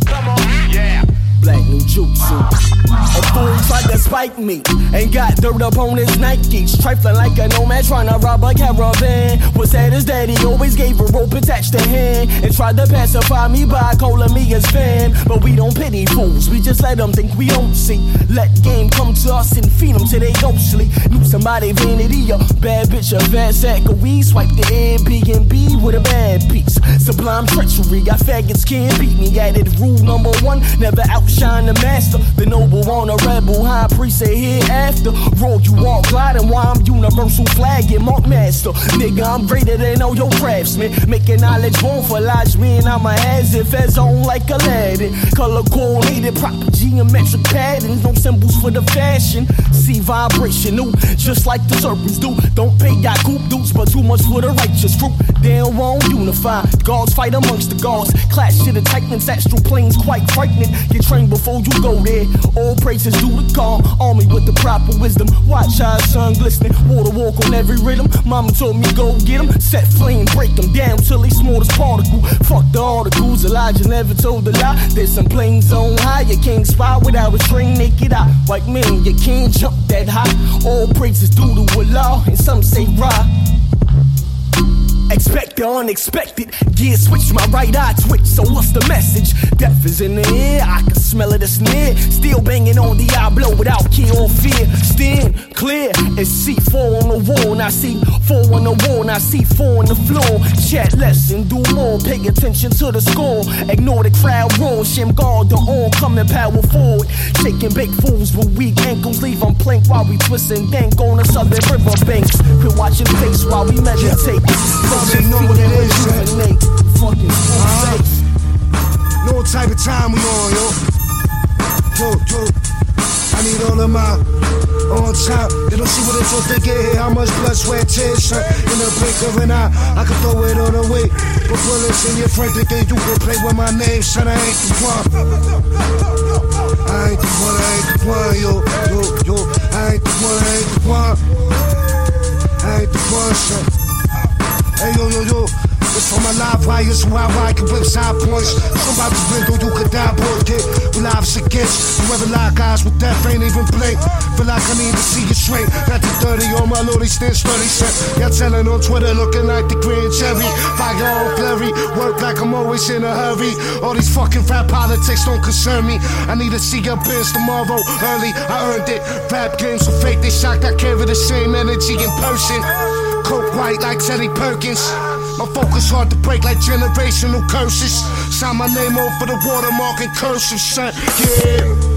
Come on, yeah. Black New Jutsu. A fool tried to spike me and got dirt up on his Nikes. Trifling like a nomad trying to rob a caravan. Was at his daddy, always gave a rope attached to hand. And tried to pacify me by calling me his fan. But we don't pity fools, we just let them think we don't see. Let game come to us and feed them till they ghostly. Knew somebody vanity, a bad bitch, a bad sack of weed. Swipe the Airbnb with a bad piece. Sublime treachery, got faggots can't beat me. Added rule number one, never outshine the master. The noble on a rebel, high priest say hereafter. Roll you walk gliding while I'm universal flagging, monk master. Nigga, I'm greater than all your craftsmen. Making knowledge born for lodge me, and I'm a hazard. Fez on like Aladdin. Color coordinated, proper geometric patterns. No symbols for the fashion. See vibration, vibrational, just like the serpents do. Don't pay y'all coop dudes, but too much for the righteous fruit. They don't unify. Gods fight amongst the gods. Clash to the titans, astral planes quite frightening. Get trained before you go there. Praises due to calm. Army with the proper wisdom. Watch our sun glistening. Water walk on every rhythm. Mama told me go get get 'em. Set flame, break 'em down till they small as particle. Fuck the articles. Elijah never told a lie. There's some planes on high. You can't spy without a train naked eye. White man, you can't jump that high. All praises due to Allah. And some say right. Expect the unexpected. Gear switch, my right eye twitch. So what's the message? Death is in the air. I can smell it, it's near. Still banging on the blow without key or fear. Stand clear. It's C4 on the wall. Now see four on the wall. Now see four on the floor. Chat less and do more. Pay attention to the score. Ignore the crowd roar. Shim guard the on coming power forward. Shaking big fools with weak ankles. Leave them plank while we twist and dank on the southern river banks. Quit watching face while we meditate. Know what it is. What type of time we on, yo. Yo, yo. I need all of my on top. They don't see what it took to get here. How much blood, sweat, tears, son. In the blink of an eye, I can throw it on the way. But bullets in your front, thinking you can play with my name, son. I ain't the one. I ain't the one. I ain't the one, yo, yo, yo. I ain't the one. I ain't the one. I ain't the one, son. Hey yo yo yo, it's for my live wires who I ride can whip side points. Somebody's window you could die bullshit. We lives against whoever lie guys with death ain't even blink. Feel like I need to see you straight. Got the 30 on my loadie stand sturdy set. Y'all telling on Twitter looking like the green cherry. Fire on flurry, work like I'm always in a hurry. All these fucking rap politics don't concern me. I need to see your biz tomorrow early. I earned it. Rap games so fake, they shocked I carry the same energy in person. Coke white like Teddy Perkins. My focus hard to break like generational curses. Sign my name over the watermark and cursive, son. Yeah.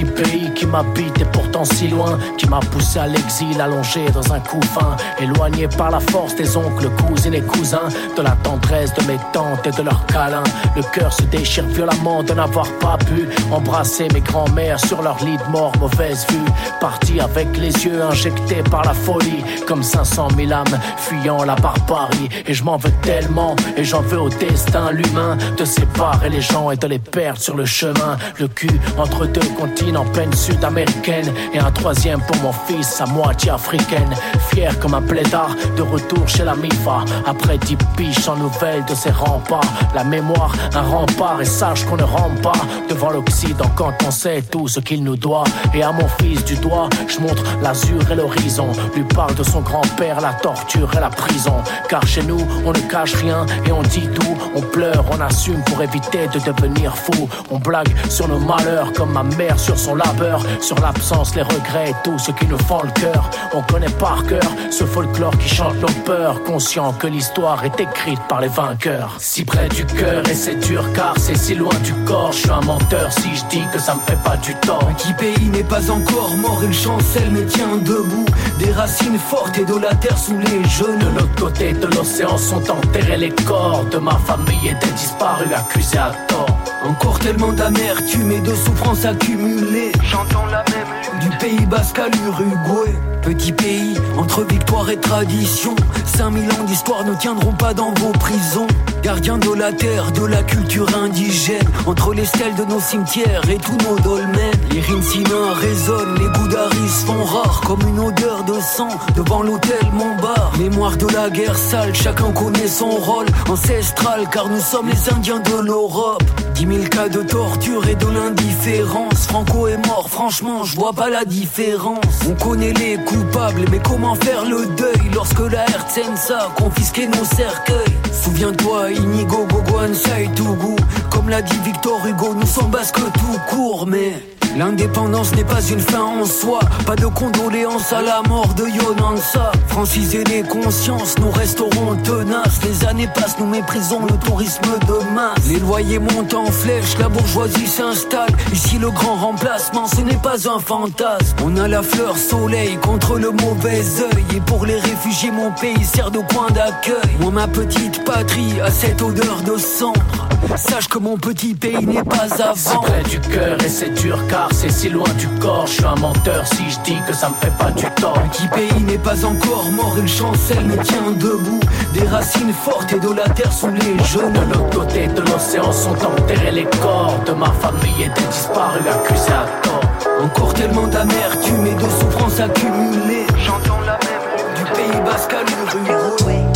Si petit pays qui m'habite et pourtant si loin, qui m'a poussé à l'exil, allongé dans un couffin, éloigné par la force des oncles, cousines et cousins, de la tendresse de mes tantes et de leurs câlins. Le cœur se déchire violemment de n'avoir pas pu embrasser mes grands-mères sur leur lit de mort, mauvaise vue. Parti avec les yeux injectés par la folie, comme 500 000 âmes fuyant la barbarie. Et je m'en veux tellement, et j'en veux au destin, l'humain, de séparer les gens et de les perdre sur le chemin. Le cul entre deux continents, peine sud-américaine, et un troisième pour mon fils, à moitié africaine. Fier comme un plaidard, de retour chez la MIFA. Après dix piches en nouvelles de ces remparts. La mémoire, un rempart, et sache qu'on ne rampe pas devant l'Occident quand on sait tout ce qu'il nous doit. Et à mon fils du doigt, je montre l'azur et l'horizon. Lui parle de son grand-père, la torture et la prison. Car chez nous, on ne cache rien et on dit tout. On pleure, on assume pour éviter de devenir fou. On blague sur nos malheurs comme ma mère sur son labeur. Sur l'absence, les regrets et tout ce qui nous fend le cœur. On connaît par cœur ce folklore qui chante nos peurs. Conscient que l'histoire est écrite par les vainqueurs. Si près du cœur et c'est dur car c'est si loin du corps. Je suis un menteur si je dis que ça me fait pas du tort. Qui pays n'est pas encore mort, il chancelle mais tient debout. Des racines fortes et de la terre sous les genoux. De l'autre côté de l'océan sont enterrés les corps de ma famille et des disparus accusés à tort. Encore tellement d'amertume et de souffrance accumulée. Chantons la même Du pays basque à l'Uruguay. Petit pays, entre victoire et tradition. 5000 ans d'histoire ne tiendront pas dans vos prisons. Gardiens de la terre, de la culture indigène. Entre les stèles de nos cimetières et tous nos dolmens. Les rinsina résonnent, les boudaris font rares. Comme une odeur de sang devant l'hôtel Montbar. Mémoire de la guerre sale, chacun connaît son rôle. Ancestral, car nous sommes les Indiens de l'Europe. 10 000 cas de torture et de l'indifférence. Franco est mort, franchement, je vois pas la différence. On connaît les coupables, mais comment faire le deuil lorsque la Herzensa confisquait nos cercueils? Souviens-toi, Inigo, Gogo. Comme l'a dit Victor Hugo, nous sommes basques tout court, mais. L'indépendance n'est pas une fin en soi, pas de condoléances à la mort de Yonansa. Franciser les consciences, nous resterons tenaces. Les années passent, nous méprisons le tourisme de masse. Les loyers montent en flèche, la bourgeoisie s'installe. Ici le grand remplacement, ce n'est pas un fantasme. On a la fleur soleil contre le mauvais œil. Et pour les réfugiés, mon pays sert de coin d'accueil. Moi, ma petite patrie a cette odeur de cendre. Sache que mon petit pays n'est pas à C'est près du cœur et c'est dur car c'est si loin du corps. Je suis un menteur si je dis que ça me fait pas du tort. Qui pays n'est pas encore mort, il chancelle mais tient debout. Des racines fortes et de la terre sous les genoux. De l'autre côté de l'océan sont enterrés les corps de ma famille et des disparus accusés à tort. Encore tellement d'amertume et de souffrance accumulée. Chantons la même du pays basque à l'Uruguay.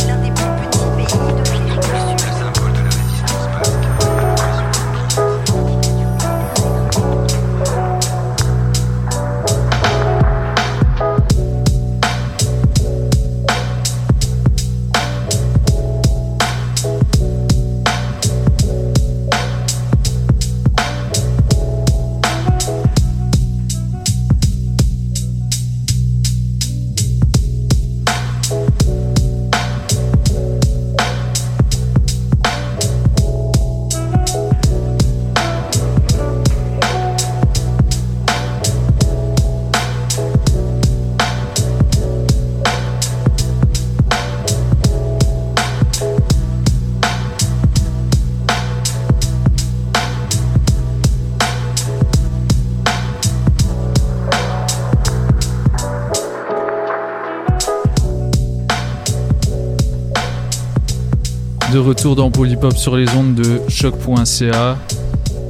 Retour dans Polypop sur les ondes de choc.ca.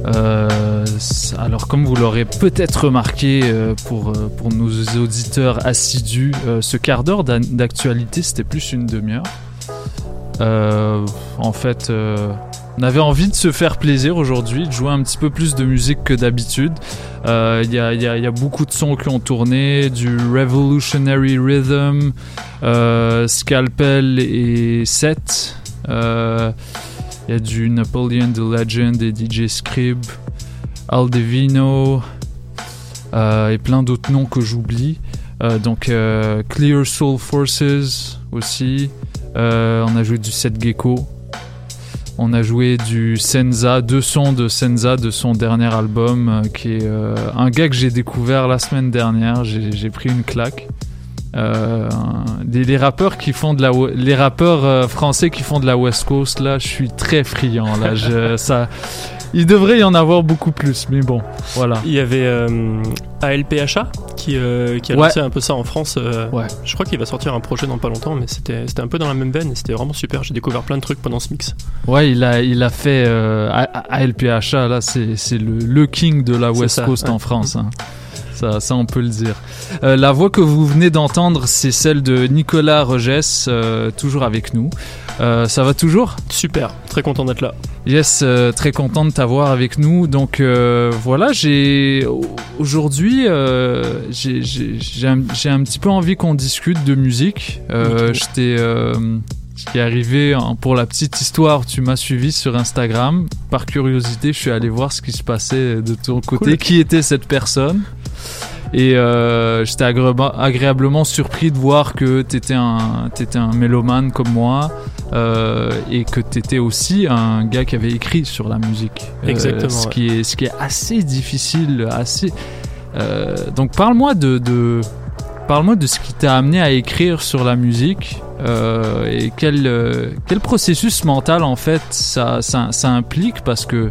Euh, alors comme vous l'aurez peut-être remarqué euh, pour, euh, pour nos auditeurs assidus, ce quart d'heure d'actualité c'était plus une demi-heure. En fait, on avait envie de se faire plaisir aujourd'hui, de jouer un petit peu plus de musique que d'habitude. Il y, a, y y a beaucoup de sons qui ont tourné, du Revolutionary Rhythm, Scalpel et Set. Euh, Il y a du Napoleon the Legend et DJ Scrib, Aldevino euh, et plein d'autres noms que j'oublie. Euh, donc euh, Clear Soul Forces aussi. Euh, on a joué du Set Gecko. On a joué du Senza, deux sons de Senza de son dernier album, euh, qui est euh, un gars que j'ai découvert la semaine dernière. J'ai pris une claque. Euh, des, les rappeurs qui font de la, les rappeurs euh, français qui font de la West Coast, là, je suis très friand. Là, je, (laughs) ça, il devrait y en avoir beaucoup plus, mais bon, voilà. Il y avait euh, ALPHA qui, euh, qui a Ouais. lancé un peu ça en France. Je crois qu'il va sortir un projet dans pas longtemps, mais c'était un peu dans la même veine et c'était vraiment super. J'ai découvert plein de trucs pendant ce mix. Ouais, il a, il a fait ALPHA, là, c'est le, le king de la West ça, Coast ouais. en France. hein. Ça, ça, on peut le dire. Euh, la voix que vous venez d'entendre, c'est celle de Nicolas Rogès, euh, toujours avec nous. Euh, ça va toujours? Super, très content d'être là. Yes, très content de t'avoir avec nous. Donc voilà, j'ai aujourd'hui j'ai un, un petit peu envie qu'on discute de musique. J'étais euh, ce qui est arrivé pour la petite histoire. Tu m'as suivi sur Instagram. Par curiosité, je suis allé voir ce qui se passait de ton côté. Cool. Qui était cette personne? Et euh, j'étais agré- agréablement surpris de voir que t'étais un, t'étais un mélomane comme moi euh, et que t'étais aussi un gars qui avait écrit sur la musique. Euh, Exactement, ce, ouais. qui est, ce qui est assez difficile, assez. donc parle-moi de, de parle-moi de ce qui t'a amené à écrire sur la musique euh, et quel euh, quel processus mental en fait ça, ça, ça implique parce que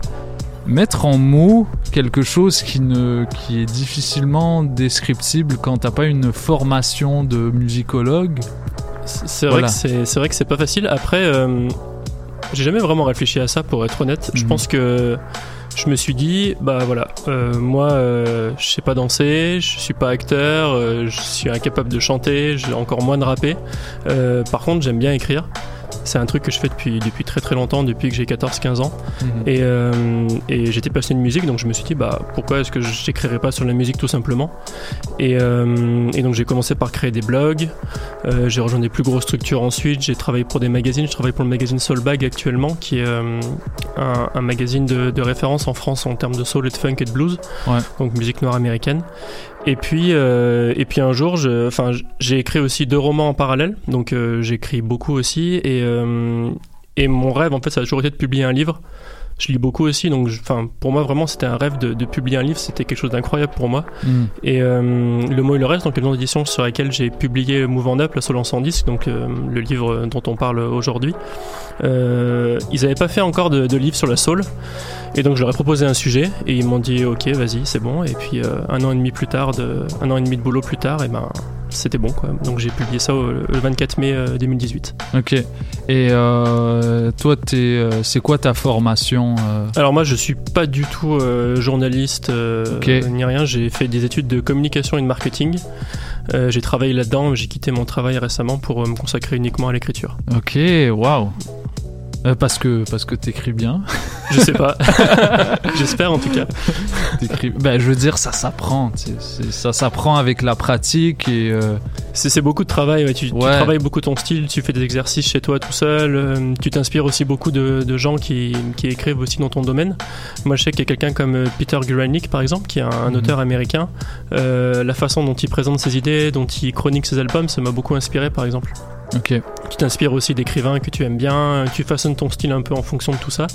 mettre en mots quelque chose qui ne qui est difficilement descriptible quand t'as pas une formation de musicologue. C'est vrai Voilà. que c'est c'est vrai que c'est pas facile. Après, euh, j'ai jamais vraiment réfléchi à ça pour être honnête. Je Mhm. pense que je me suis dit, bah voilà, euh, moi, euh, je sais pas danser, je suis pas acteur, je suis incapable de chanter, j'ai encore moins de rapper. Par contre, j'aime bien écrire. C'est un truc que je fais depuis, depuis très très longtemps, depuis que j'ai 14-15 ans. Mhm. Et, euh, et j'étais passionné de musique, donc je me suis dit, bah pourquoi est-ce que j'écrirais pas sur la musique tout simplement? Et, euh, et donc j'ai commencé par créer des blogs, euh, j'ai rejoint des plus grosses structures ensuite, j'ai travaillé pour des magazines, je travaille pour le magazine Soulbag actuellement, qui est un, un magazine de, de référence en France en termes de soul et de funk et de blues, Ouais. donc musique noire américaine. Et puis, euh, et puis un jour, enfin, j'ai écrit aussi deux romans en parallèle, donc euh, j'écris beaucoup aussi, et, euh, et mon rêve en fait, ça a toujours été de publier un livre. Je lis beaucoup aussi, donc enfin, pour moi vraiment c'était un rêve de, de publier un livre, c'était quelque chose d'incroyable pour moi. Mm. Et euh, Le mot et le reste, donc le nom d'édition sur laquelle j'ai publié Mouvement Up, la Soul en 100 disques, donc euh, le livre dont on parle aujourd'hui. Euh, ils n'avaient pas fait encore de, de livre sur la soul, et donc je leur ai proposé un sujet, et ils m'ont dit ok, vas-y, c'est bon. Et puis un an et demi plus tard, de, un an et demi de boulot plus tard, et ben c'était bon quoi. Donc j'ai publié ça au- le 24 mai euh, 2018. Ok. Et toi, euh, c'est quoi ta formation euh Alors moi je suis pas du tout euh, journaliste euh, ni rien, j'ai fait des études de communication et de marketing. Euh, j'ai travaillé là-dedans, j'ai quitté mon travail récemment pour euh, me consacrer uniquement à l'écriture. Ok, waouh. Euh, parce que parce que t'écris bien. (laughs) Je sais pas. (laughs) J'espère en tout cas. Ben, je veux dire, ça s'apprend. Ça s'apprend avec la pratique et. euh, C'est beaucoup de travail, ouais. tu, travailles beaucoup ton style, tu fais des exercices chez toi tout seul, euh, tu t'inspires aussi beaucoup de, de gens qui, qui écrivent aussi dans ton domaine. Moi je sais qu'il y a quelqu'un comme euh, Peter Guralnick par exemple, qui est un, un Mhm. auteur américain, la façon dont il présente ses idées, dont il chronique ses albums, ça m'a beaucoup inspiré par exemple. Ok. Tu t'inspires aussi d'écrivains que tu aimes bien, tu façonnes ton style un peu en fonction de tout ça,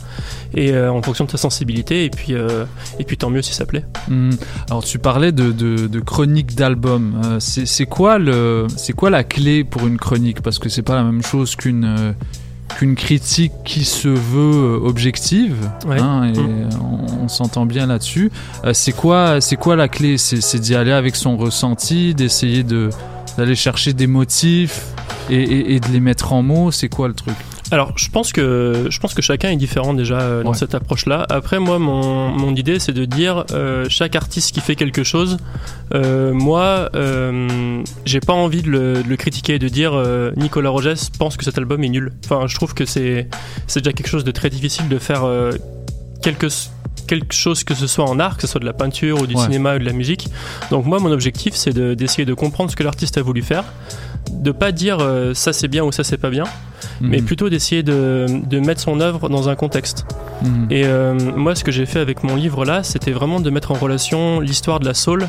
et euh, en fonction de ta sensibilité, et puis, euh, et puis tant mieux si ça plaît. Hmm. Alors tu parlais de, de, de chronique d'album. Euh, c'est quoi le c'est quoi la clé pour une chronique? Parce que c'est pas la même chose qu'une euh, qu'une critique qui se veut euh, objective. Ouais. hein, et Mm. on, on s'entend bien là-dessus. Euh, c'est quoi c'est quoi la clé? C'est d'y aller avec son ressenti, d'essayer de d'aller chercher des motifs et, et- et de les mettre en mots. C'est quoi le truc? Alors, je pense que je pense que chacun est différent déjà euh, dans Ouais. cette approche-là. Après, moi, mon, mon idée, c'est de dire euh, chaque artiste qui fait quelque chose. euh, moi, j'ai pas envie de le, de le critiquer, de dire Nicolas Rogès pense que cet album est nul. Enfin, je trouve que c'est c'est déjà quelque chose de très difficile de faire euh, quelque chose que ce soit en art, que ce soit de la peinture ou du Ouais. cinéma ou de la musique. Donc moi, mon objectif, c'est de- d'essayer de comprendre ce que l'artiste a voulu faire, de pas dire euh, ça c'est bien ou ça c'est pas bien, mais Mhm. plutôt d'essayer de, de mettre son œuvre dans un contexte. Mhm. Et euh, moi, ce que j'ai fait avec mon livre là, c'était vraiment de mettre en relation l'histoire de la soul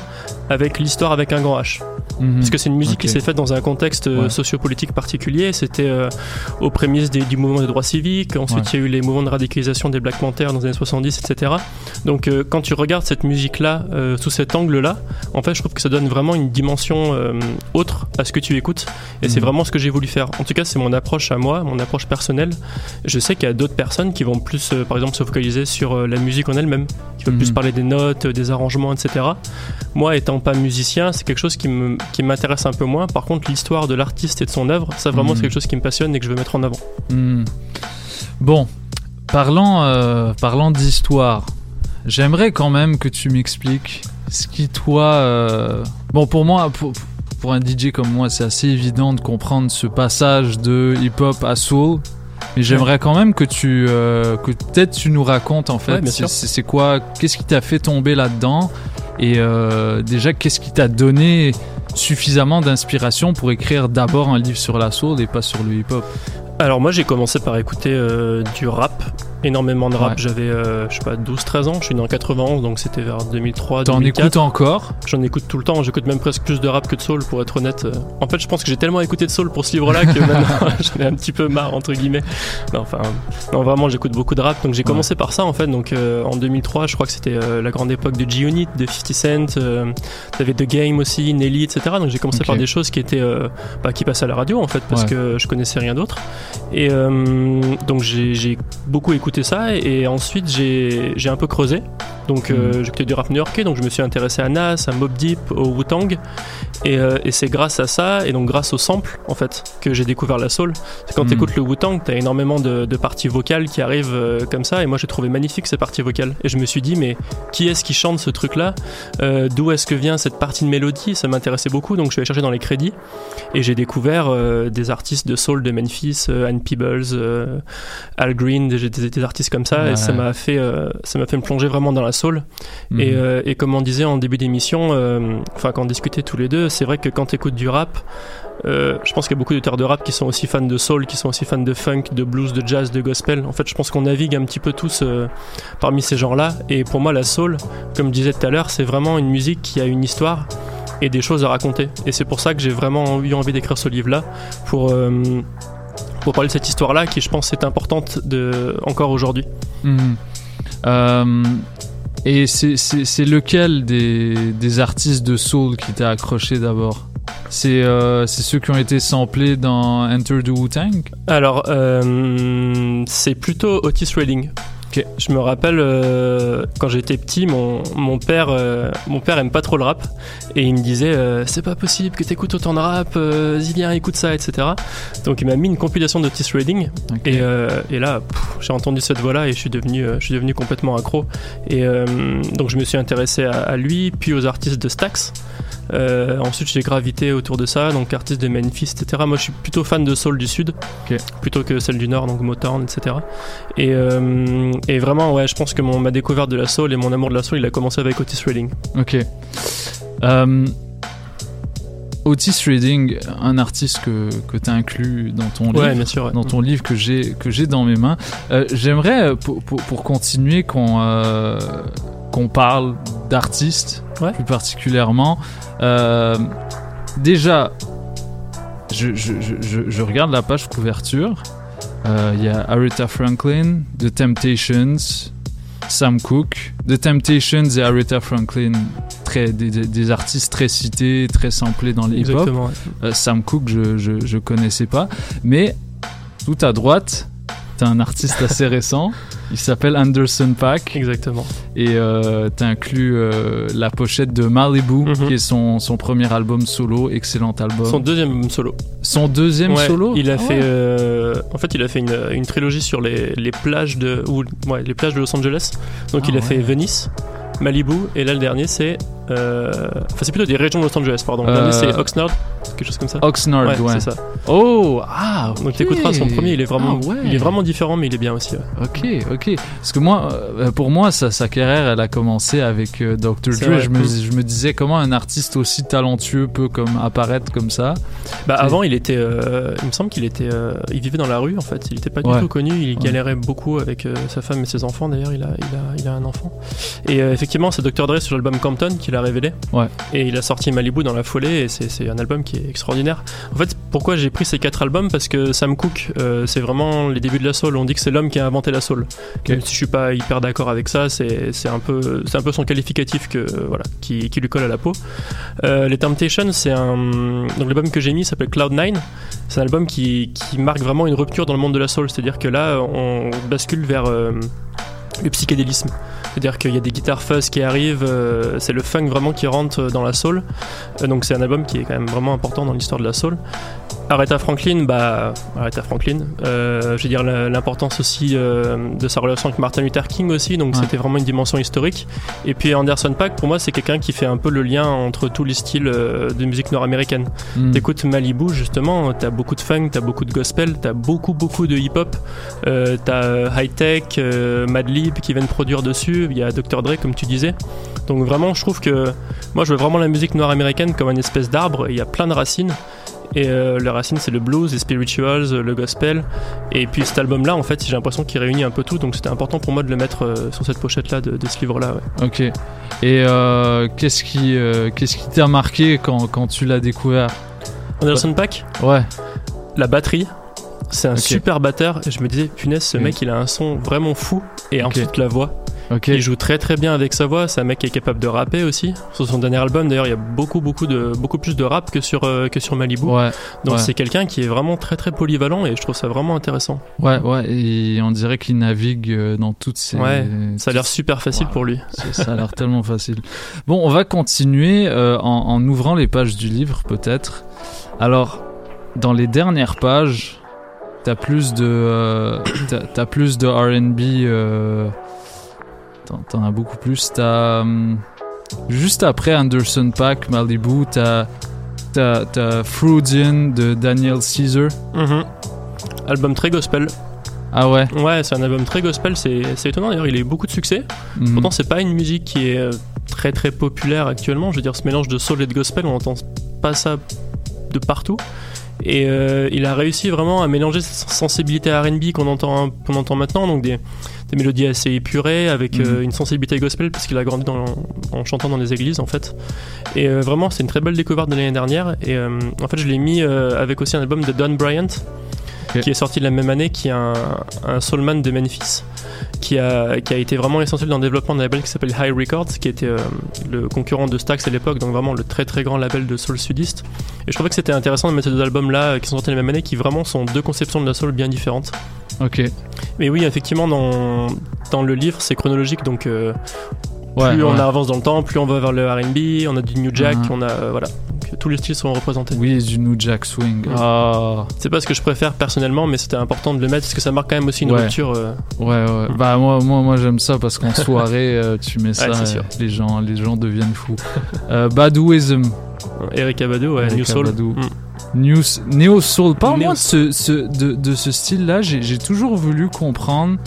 avec l'histoire avec un grand H. Mhm. Parce que c'est une musique qui s'est faite dans un contexte euh, Ouais. sociopolitique particulier. C'était euh, aux prémices des- du mouvement des droits civiques. Ensuite, Ouais. il y a eu les mouvements de radicalisation des Black Panthers dans les années 70, etc. Donc, euh, quand tu regardes cette musique-là sous cet angle-là, en fait, je trouve que ça donne vraiment une dimension autre à ce que tu écoutes. Et c'est Mhm. vraiment ce que j'ai voulu faire. En tout cas, c'est mon approche à moi, mon approche personnelle. Je sais qu'il y a d'autres personnes qui vont plus, euh, par exemple, se focaliser sur euh, la musique en elle-même, qui vont plus parler des notes, euh, des arrangements, etc. Moi, étant pas musicien, c'est quelque chose qui me- qui m'intéresse un peu moins. Par contre, l'histoire de l'artiste et de son œuvre, ça vraiment, c'est quelque chose qui me passionne et que je veux mettre en avant. Hmm. Bon, parlant, euh, parlant d'histoire, j'aimerais quand même que tu m'expliques ce qui, toi. euh, Bon, pour moi, pour, pour un DJ comme moi, c'est assez évident de comprendre ce passage de hip-hop à soul. Mais j'aimerais quand même que tu, euh, que peut-être tu nous racontes en fait, Ouais, c'est quoi, qu'est-ce qui t'a fait tomber là-dedans? Et euh, déjà qu'est-ce qui t'a donné suffisamment d'inspiration pour écrire d'abord un livre sur la soul et pas sur le hip-hop? Alors moi j'ai commencé par écouter euh, du rap, énormément de rap. Ouais. J'avais euh, je sais pas 12-13 ans, je suis né en 91 donc c'était vers 2003 T'en 2004. écoutes encore? J'en écoute tout le temps, j'écoute même presque plus de rap que de soul pour être honnête. Euh, En fait je pense que j'ai tellement écouté de soul pour ce livre là que (laughs) maintenant (laughs) j'en ai un petit peu marre entre guillemets. Non enfin non vraiment j'écoute beaucoup de rap donc j'ai commencé par ça en fait donc euh, en 2003 je crois que c'était euh, la grande époque de G-Unit, de 50 Cent, t'avais The Game aussi, Nelly etc. Donc j'ai commencé par des choses qui étaient bah, qui passaient à la radio en fait parce Ouais. que je connaissais rien d'autre. Et donc j'ai beaucoup écouté ça et, et ensuite j'ai j'ai un peu creusé. Donc euh, j'écoutais du rap new-yorkais, donc je me suis intéressé à Nas, à Mob Deep, au Wu-Tang. Et, euh, et c'est grâce à ça, et donc grâce au sample, en fait, que j'ai découvert la soul. C'est quand Mhm. tu écoutes le Wu-Tang, t'as énormément de, de parties vocales qui arrivent euh, comme ça, et moi j'ai trouvé magnifique ces parties vocales. Et je me suis dit, mais qui est-ce qui chante ce truc-là? Euh, D'où est-ce que vient cette partie de mélodie? Ça m'intéressait beaucoup, donc je suis allé chercher dans les crédits, et j'ai découvert des artistes de soul de Memphis, euh, Ann Peebles, Al Green, des, des- des artistes comme ça, Ouais. et ça m'a fait, ça m'a fait me plonger vraiment dans la soul. Mhm. Et, euh, et comme on disait en début d'émission, euh, enfin quand on discutait tous les deux, c'est vrai que quand tu écoutes du rap, euh, je pense qu'il y a beaucoup d'auteurs de rap qui sont aussi fans de soul, qui sont aussi fans de funk, de blues, de jazz, de gospel. En fait, je pense qu'on navigue un petit peu tous euh, parmi ces genres-là. Et pour moi, la soul, comme je disais tout à l'heure, c'est vraiment une musique qui a une histoire et des choses à raconter. Et c'est pour ça que j'ai vraiment eu envie d'écrire ce livre-là pour euh, pour parler de cette histoire-là, qui je pense est importante de encore aujourd'hui. Mhm. Et c'est- lequel des, artistes de soul qui t'a accroché d'abord? C'est euh, c'est ceux qui ont été samplés dans Enter the Wu-Tang? Alors, euh, c'est plutôt Otis Redding. Je me rappelle euh, quand j'étais petit, mon, mon père, euh, mon père aime pas trop le rap et il me disait euh, c'est pas possible que t'écoutes autant de rap, euh, viens écoute ça, etc. Donc il m'a mis une compilation d'Otis Redding et, et là j'ai entendu cette voix-là et je suis devenu, je suis devenu complètement accro et donc je me suis intéressé à, à lui puis aux artistes de Stax. Euh, ensuite, j'ai gravité autour de ça, donc artistes de Memphis, etc. Moi, je suis plutôt fan de soul du sud, plutôt que celle du nord, donc Motown, etc. Et, euh, et vraiment, ouais, je pense que mon, ma découverte de la soul et mon amour de la soul, il a commencé avec Otis Redding. Ok. Euh, Otis Redding, un artiste que, que tu as inclus dans ton Ouais, livre, bien sûr, ouais. dans ton livre que j'ai que j'ai dans mes mains. Euh, J'aimerais pour, pour, pour continuer qu'on euh, qu'on parle d'artistes plus particulièrement. Euh, déjà, je, je, je, je- je regarde la page couverture. Euh, Il y a Aretha Franklin, The Temptations, Sam Cooke. The Temptations et Aretha Franklin, très, des, artistes très cités, très samplés dans les hip-hop. Ouais. Euh, Sam Cooke, je, je connaissais pas. Mais tout à droite, t'as un artiste assez (laughs) récent. Il s'appelle Anderson Pack. Exactement. Et euh, t'inclus euh, la pochette de Malibu, qui est son, son premier album solo, excellent album. Son deuxième solo. Son deuxième Ouais, solo? Il a Ah fait, ouais. euh, en fait, il a fait une, une trilogie sur les, les plages de, ou, ouais, les plages de Los Angeles. Donc, Ah il a fait Venice, Malibu, et là le dernier c'est, euh, enfin c'est plutôt des régions de Los Angeles, pardon. Le dernier Euh, c'est Oxnard, quelque chose comme ça. Oxnard, ouais. c'est ça. Oh, ah, Donc ok. t'écouteras son premier, il est vraiment, Ah ouais. il est vraiment différent, mais il est bien aussi. ouais. Ok, ok. Parce que moi, euh, pour moi, sa, sa carrière, elle a commencé avec euh, Dr. Dre. Je me, je me disais comment un artiste aussi talentueux peut comme apparaître comme ça. Bah avant il était, euh, il me semble qu'il était, euh, il vivait dans la rue en fait. Il était pas du Ouais. tout connu. Il galérait beaucoup avec euh, sa femme et ses enfants. D'ailleurs, il a, il a, il a un enfant. Et euh, effectivement, c'est Dr Dre sur l'album Compton qu'il a révélé. Ouais. Et il a sorti Malibu dans la foulée. Et c'est un album qui est extraordinaire. En fait, pourquoi j'ai pris ces quatre albums? Parce que Sam Cooke, euh, c'est vraiment les débuts de la soul. On dit que c'est l'homme qui a inventé la soul. Même si je suis pas hyper d'accord avec ça, c'est un peu, c'est un peu son qualificatif que euh, voilà, qui, qui lui colle à la peau. Euh, les Temptations, c'est un donc l'album que j'ai mis s'appelle Cloud9. C'est un album qui, qui marque vraiment une rupture dans le monde de la soul. C'est-à-dire que là, on bascule vers euh, le psychédélisme. C'est-à-dire qu'il y a des guitares fuzz qui arrivent, euh, c'est le funk vraiment qui rentre dans la soul. Euh, donc c'est un album qui est quand même vraiment important dans l'histoire de la soul. Aretha Franklin, bah Aretha Franklin. Euh, je veux dire l'importance aussi euh, de sa relation avec Martin Luther King aussi, donc Ouais. c'était vraiment une dimension historique. Et puis Anderson Paak, pour moi, c'est quelqu'un qui fait un peu le lien entre tous les styles euh, de musique nord-américaine. Mm. T'écoutes Malibu justement, t'as beaucoup de funk, t'as beaucoup de gospel, t'as beaucoup beaucoup de hip-hop, euh, t'as euh, High Tech, euh, Madlib qui viennent produire dessus, il y a Dr Dre comme tu disais. Donc vraiment, je trouve que moi, je vois vraiment la musique nord-américaine comme une espèce d'arbre. Il y a plein de racines. Et euh, les racines, c'est le blues, les spirituals, euh, le gospel. Et puis cet album-là, en fait, j'ai l'impression qu'il réunit un peu tout. Donc c'était important pour moi de le mettre euh, sur cette pochette-là de, de ce livre-là. ouais. Ok. Et euh, qu'est-ce qui, qu'est-ce qui t'a marqué quand, quand tu l'as découvert? Anderson Pack Ouais. La batterie. C'est un super batteur. Et je me disais, punaise, ce mec, il a un son vraiment fou. Et Ok. ensuite, la voix. Il joue très très bien avec sa voix. C'est un mec qui est capable de rapper aussi. Sur son dernier album, d'ailleurs, il y a beaucoup beaucoup de beaucoup plus de rap que sur euh, que sur Malibu. Ouais. Donc ouais. c'est quelqu'un qui est vraiment très très polyvalent et je trouve ça vraiment intéressant. Ouais, ouais, et on dirait qu'il navigue euh, dans toutes ces. Ouais, ça a l'air super facile pour lui. Ça, a l'air tellement facile. Bon, on va continuer euh, en, en ouvrant les pages du livre, peut-être. Alors, dans les dernières pages, t'as plus de, euh, (coughs) t'as plus de R&B. Euh, t'en, as beaucoup plus. T'as hum, juste après Anderson Paak, Malibu, t'as t'as, Freudian de Daniel Caesar. Mhm. Album très gospel. Ah ouais? Ouais, c'est un album très gospel. C'est c'est étonnant d'ailleurs. Il a eu beaucoup de succès. Mhm. Pourtant, c'est pas une musique qui est euh, très très populaire actuellement. Je veux dire, ce mélange de soul et de gospel, on entend pas ça de partout. Et euh, il a réussi vraiment à mélanger cette sensibilité R&B qu'on entend, qu'on entend maintenant, donc des, des mélodies assez épurées avec euh, Mhm. une sensibilité gospel parce qu'il a grandi dans- en chantant dans les églises en fait. Et euh, vraiment, c'est une très belle découverte de l'année dernière. Et euh, en fait, je l'ai mis euh, avec aussi un album de Don Bryant qui est sorti la même année, qui est un, un soulman de Memphis, qui a, qui a été vraiment essentiel dans le développement d'un label qui s'appelle High Records, qui était euh, le concurrent de Stax à l'époque, donc vraiment le très très grand label de soul sudiste. Et je trouvais que c'était intéressant de mettre ces deux albums-là, euh, qui sont sortis la même année, qui vraiment sont deux conceptions de la soul bien différentes. Ok. Mais oui, effectivement, dans, dans le livre, c'est chronologique, donc euh, Ouais, plus on avance dans le temps, plus on va vers le R&B, on a du New Jack, Mhm. on a euh, voilà, Donc, tous les styles sont représentés. Oui, du New Jack Swing. Ah. C'est pas ce que je préfère personnellement, mais c'était important de le mettre parce que ça marque quand même aussi une rupture. euh, Ouais, ouais. Bah moi, moi, moi j'aime ça parce qu'en (laughs) soirée, euh, tu mets ça, les gens, les gens deviennent fous. Badouism. Eric Abadou, ouais, Eric New Soul. Abadou. Mm. New, Neo Soul. Parle-moi de ce, ce- de, de ce style-là. J'ai toujours voulu comprendre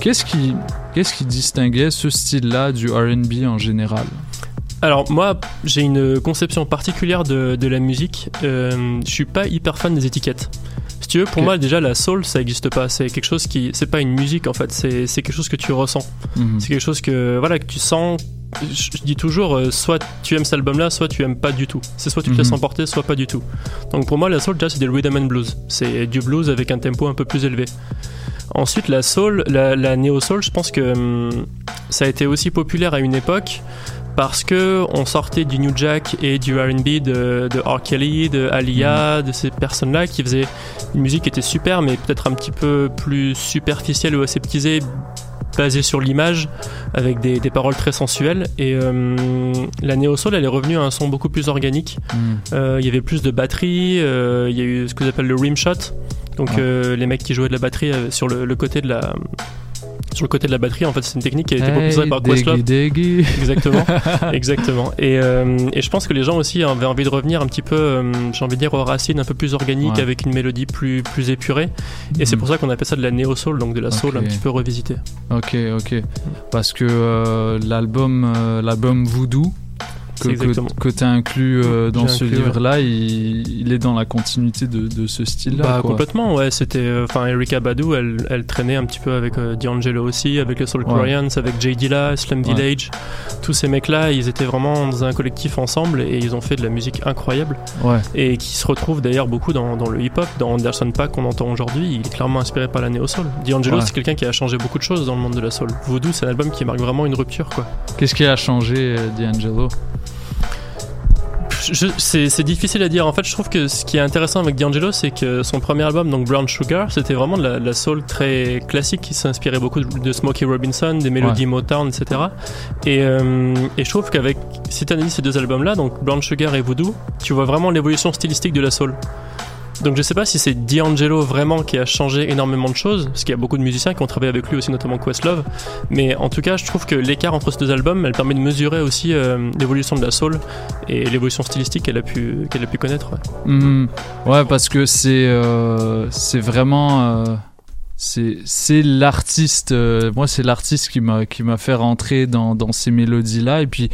qu'est-ce qui, qu'est-ce qui distinguait ce style-là du R&B en général? Alors moi, j'ai une conception particulière de, de la musique. Euh, je suis pas hyper fan des étiquettes. Si tu veux, pour moi déjà la soul, ça existe pas. C'est quelque chose qui, c'est pas une musique en fait. C'est c'est quelque chose que tu ressens. Mhm. C'est quelque chose que voilà que tu sens. Je dis toujours, euh, soit tu aimes cet album-là, soit tu aimes pas du tout. C'est soit tu te laisses Mhm. emporter, soit pas du tout. Donc pour moi, la soul, déjà, c'est des rhythm and blues. C'est du blues avec un tempo un peu plus élevé. Ensuite, la soul, la, la néo soul, je pense que hum, ça a été aussi populaire à une époque parce que on sortait du New Jack et du R&B de, de R. Kelly, de Alia, de ces personnes-là qui faisaient une musique qui était super, mais peut-être un petit peu plus superficielle ou aseptisée, basée sur l'image, avec des, des paroles très sensuelles. Et euh, la néo soul, elle est revenue à un son beaucoup plus organique. Mm. Euh, Il y avait plus de batterie, euh, il y a eu ce que j'appelle le rim shot. Donc euh, les mecs qui jouaient de la batterie euh, sur le, le côté de la sur le côté de la batterie, en fait, c'est une technique qui a été Hey, proposée par Questlove. (laughs) Exactement, (laughs) exactement. Et, euh, et je pense que les gens aussi avaient envie de revenir un petit peu, euh, j'ai envie de dire, aux racines un peu plus organiques, Ouais. avec une mélodie plus, plus épurée. Et c'est Mhm. pour ça qu'on appelle ça de la néo-soul, donc de la soul un petit peu revisitée. Ok, ok. Parce que euh, l'album, l'album Voodoo que, que, tu as inclus euh, dans ce ouais. livre-là, il, il est dans la continuité de, de ce style-là. Bah, complètement, ouais. C'était, euh, enfin, Erika Badu, elle, elle traînait un petit peu avec euh, D'Angelo aussi, avec les Soul Ouais. Avec J. Dilla, Ouais. Village. Tous ces mecs-là, ils étaient vraiment dans un collectif ensemble et ils ont fait de la musique incroyable. Ouais. Et qui se retrouve d'ailleurs beaucoup dans, dans le hip-hop, dans Anderson Paak qu'on entend aujourd'hui. Il est clairement inspiré par la néo-soul. D'Angelo, c'est quelqu'un qui a changé beaucoup de choses dans le monde de la soul. Voodoo, c'est un album qui marque vraiment une rupture, quoi. Qu'est-ce qui a changé, euh, D'Angelo? C'est difficile à dire. En fait, je trouve que ce qui est intéressant avec D'Angelo, c'est que son premier album, donc Brown Sugar, c'était vraiment de la, de la soul très classique qui s'inspirait beaucoup de, de Smokey Robinson, des mélodies Motown, etc. Et, euh, et je trouve qu'avec, si tu analyses ces deux albums-là, donc Brown Sugar et Voodoo, tu vois vraiment l'évolution stylistique de la soul. Donc je sais pas si c'est D'Angelo vraiment qui a changé énormément de choses, parce qu'il y a beaucoup de musiciens qui ont travaillé avec lui aussi, notamment Questlove. Mais en tout cas, je trouve que l'écart entre ces deux albums, elle permet de mesurer aussi euh, l'évolution de la soul et l'évolution stylistique qu'elle a pu qu'elle a pu connaître. ouais. Ouais, parce que c'est euh, c'est vraiment euh, c'est l'artiste. moi, c'est l'artiste qui m'a qui m'a fait rentrer dans dans ces mélodies là. Et puis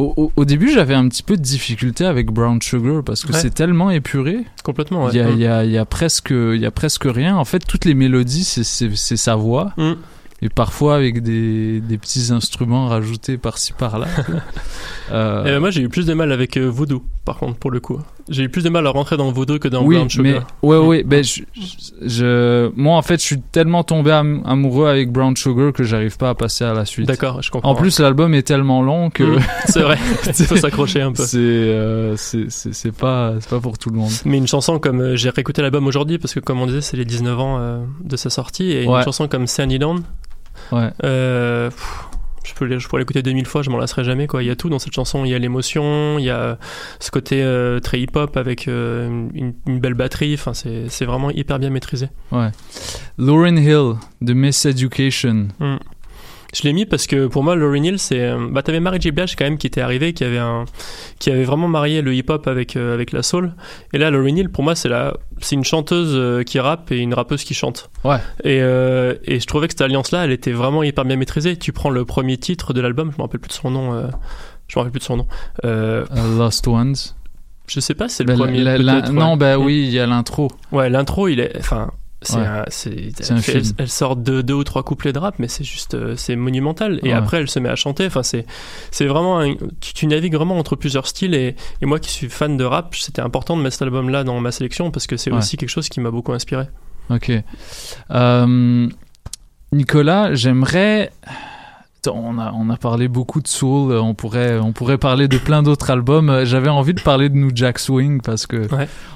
au, au- au début, j'avais un petit peu de difficulté avec Brown Sugar parce que Ouais. c'est tellement épuré. Complètement. Ouais. Il y, a, Mm. y, a, il y a presque il y a presque rien. En fait, toutes les mélodies, c'est sa voix. Mm. Et parfois avec des, des petits instruments rajoutés par-ci par-là. (laughs) Euh, Et ben, moi, j'ai eu plus de mal avec euh, Voodoo, par contre, pour le coup. J'ai eu plus de mal à rentrer dans Voodoo que dans oui, Brown Sugar. mais ouais, ouais, ben je, je- moi en fait, je suis tellement tombé am- amoureux avec Brown Sugar que j'arrive pas à passer à la suite. D'accord, je comprends. En plus, l'album est tellement long que Mm, c'est vrai, (laughs) il faut s'accrocher un peu. C'est euh, c'est pas pas pour tout le monde. Mais une chanson comme euh, j'ai réécouté l'album aujourd'hui parce que comme on disait c'est les 19 ans euh, de sa sortie et Ouais. une chanson comme Sandy Dawn Ouais. euh, pff, je peux je pourrais l'écouter 2000 fois je m'en lasserai jamais quoi il y a tout dans cette chanson il y a l'émotion il y a ce côté euh, très hip hop avec euh, une, une belle batterie enfin c'est c'est vraiment hyper bien maîtrisé Ouais. Lauryn Hill de Miss Education. Mm. Je l'ai mis parce que pour moi, Lauryn Hill, c'est. euh, Bah, t'avais Mary J. Blige quand même qui était arrivée, qui avait un, qui avait vraiment marié le hip-hop avec euh, avec la soul. Et là, Lauryn Hill, pour moi, c'est la, c'est une chanteuse euh, qui rappe et une rappeuse qui chante. Ouais. Et euh, et je trouvais que cette alliance-là, elle était vraiment hyper bien maîtrisée. Tu prends le premier titre de l'album, je me rappelle plus de son nom. euh, je me rappelle plus de son nom. Lost Ones. je sais pas, c'est le Ben, premier. la- la- peut-être, non, bah oui, il y a l'intro. Ouais, l'intro, il est. Enfin. C'est Ouais. un, c'est- C'est un elle, fait- elle- film. elle sort de deux ou trois couplets de rap, mais c'est juste, euh, c'est monumental. Et Ouais. après, elle se met à chanter. Enfin, c'est, c'est vraiment, un- tu, tu navigues vraiment entre plusieurs styles. Et, et moi, qui suis fan de rap, c'était important de mettre cet album-là dans ma sélection parce que c'est Ouais. aussi quelque chose qui m'a beaucoup inspiré. Ok. Euh, Nicolas, j'aimerais. On a, on a parlé beaucoup de Soul, euh, on pourrait, on pourrait parler de plein d'autres albums. Euh, J'avais envie de parler de New Jack Swing parce que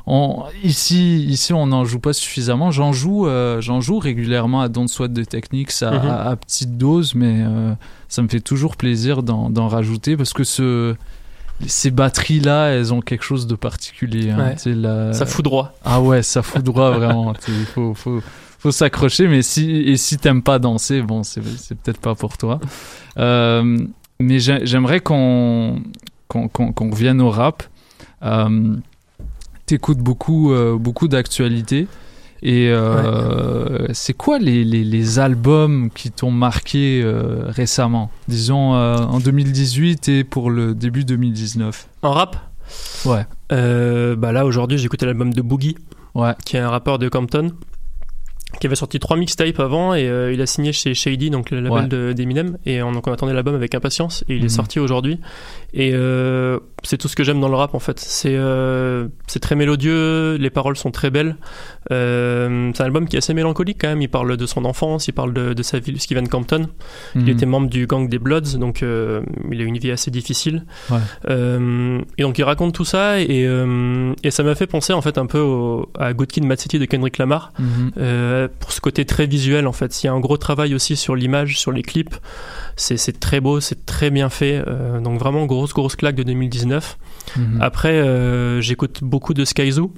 on, ici, ici, on n'en joue pas suffisamment. J'en joue, euh, j'en joue régulièrement à Don't Sweat de Techniques à, Mhm. à- à petite dose, mais euh, ça me fait toujours plaisir d'en rajouter parce que ce, ces batteries-là, elles ont quelque chose de particulier. hein. Ouais. La- Ça fout droit. Ah ouais, ça fout droit vraiment. Il faut, faut, faut s'accrocher, mais si, et si t'aimes pas danser, bon, c'est c'est peut-être pas pour toi. (laughs) Euh, mais j'ai- j'aimerais qu'on qu'on qu'on- qu'on revienne au rap. Euh, T'écoutes beaucoup, euh, beaucoup d'actualités. Et euh, c'est quoi les, les, les albums qui t'ont marqué euh, récemment? Disons euh, en 2018 et pour le début 2019. En rap? Ouais. Euh, bah là, aujourd'hui, écouté l'album de Boogie, Ouais. qui est un rappeur de Compton, qui avait sorti trois mixtapes avant et euh, il a signé chez Shady, donc le label Ouais. de- d'Eminem. Et on, donc on attendait l'album avec impatience et il Mhm. est sorti aujourd'hui. Et euh, c'est tout ce que j'aime dans le rap en fait. C'est euh, c'est très mélodieux, les paroles sont très belles. Euh, c'est un album qui est assez mélancolique quand même. Il parle de son enfance, il parle de, de sa ville, Steven Compton. Il Mhm. était membre du gang des Bloods, donc euh, il a eu une vie assez difficile. Ouais. Et donc il raconte tout ça et, et ça m'a fait penser en fait un peu au- à Good Kid, Mad City de Kendrick Lamar Mhm. pour ce côté très visuel en fait. Il y a un gros travail aussi sur l'image, sur les clips. C'est c'est très beau, c'est très bien fait. Donc vraiment grosse grosse claque de 2019. Mhm. Après euh, j'écoute beaucoup de Skyzoo.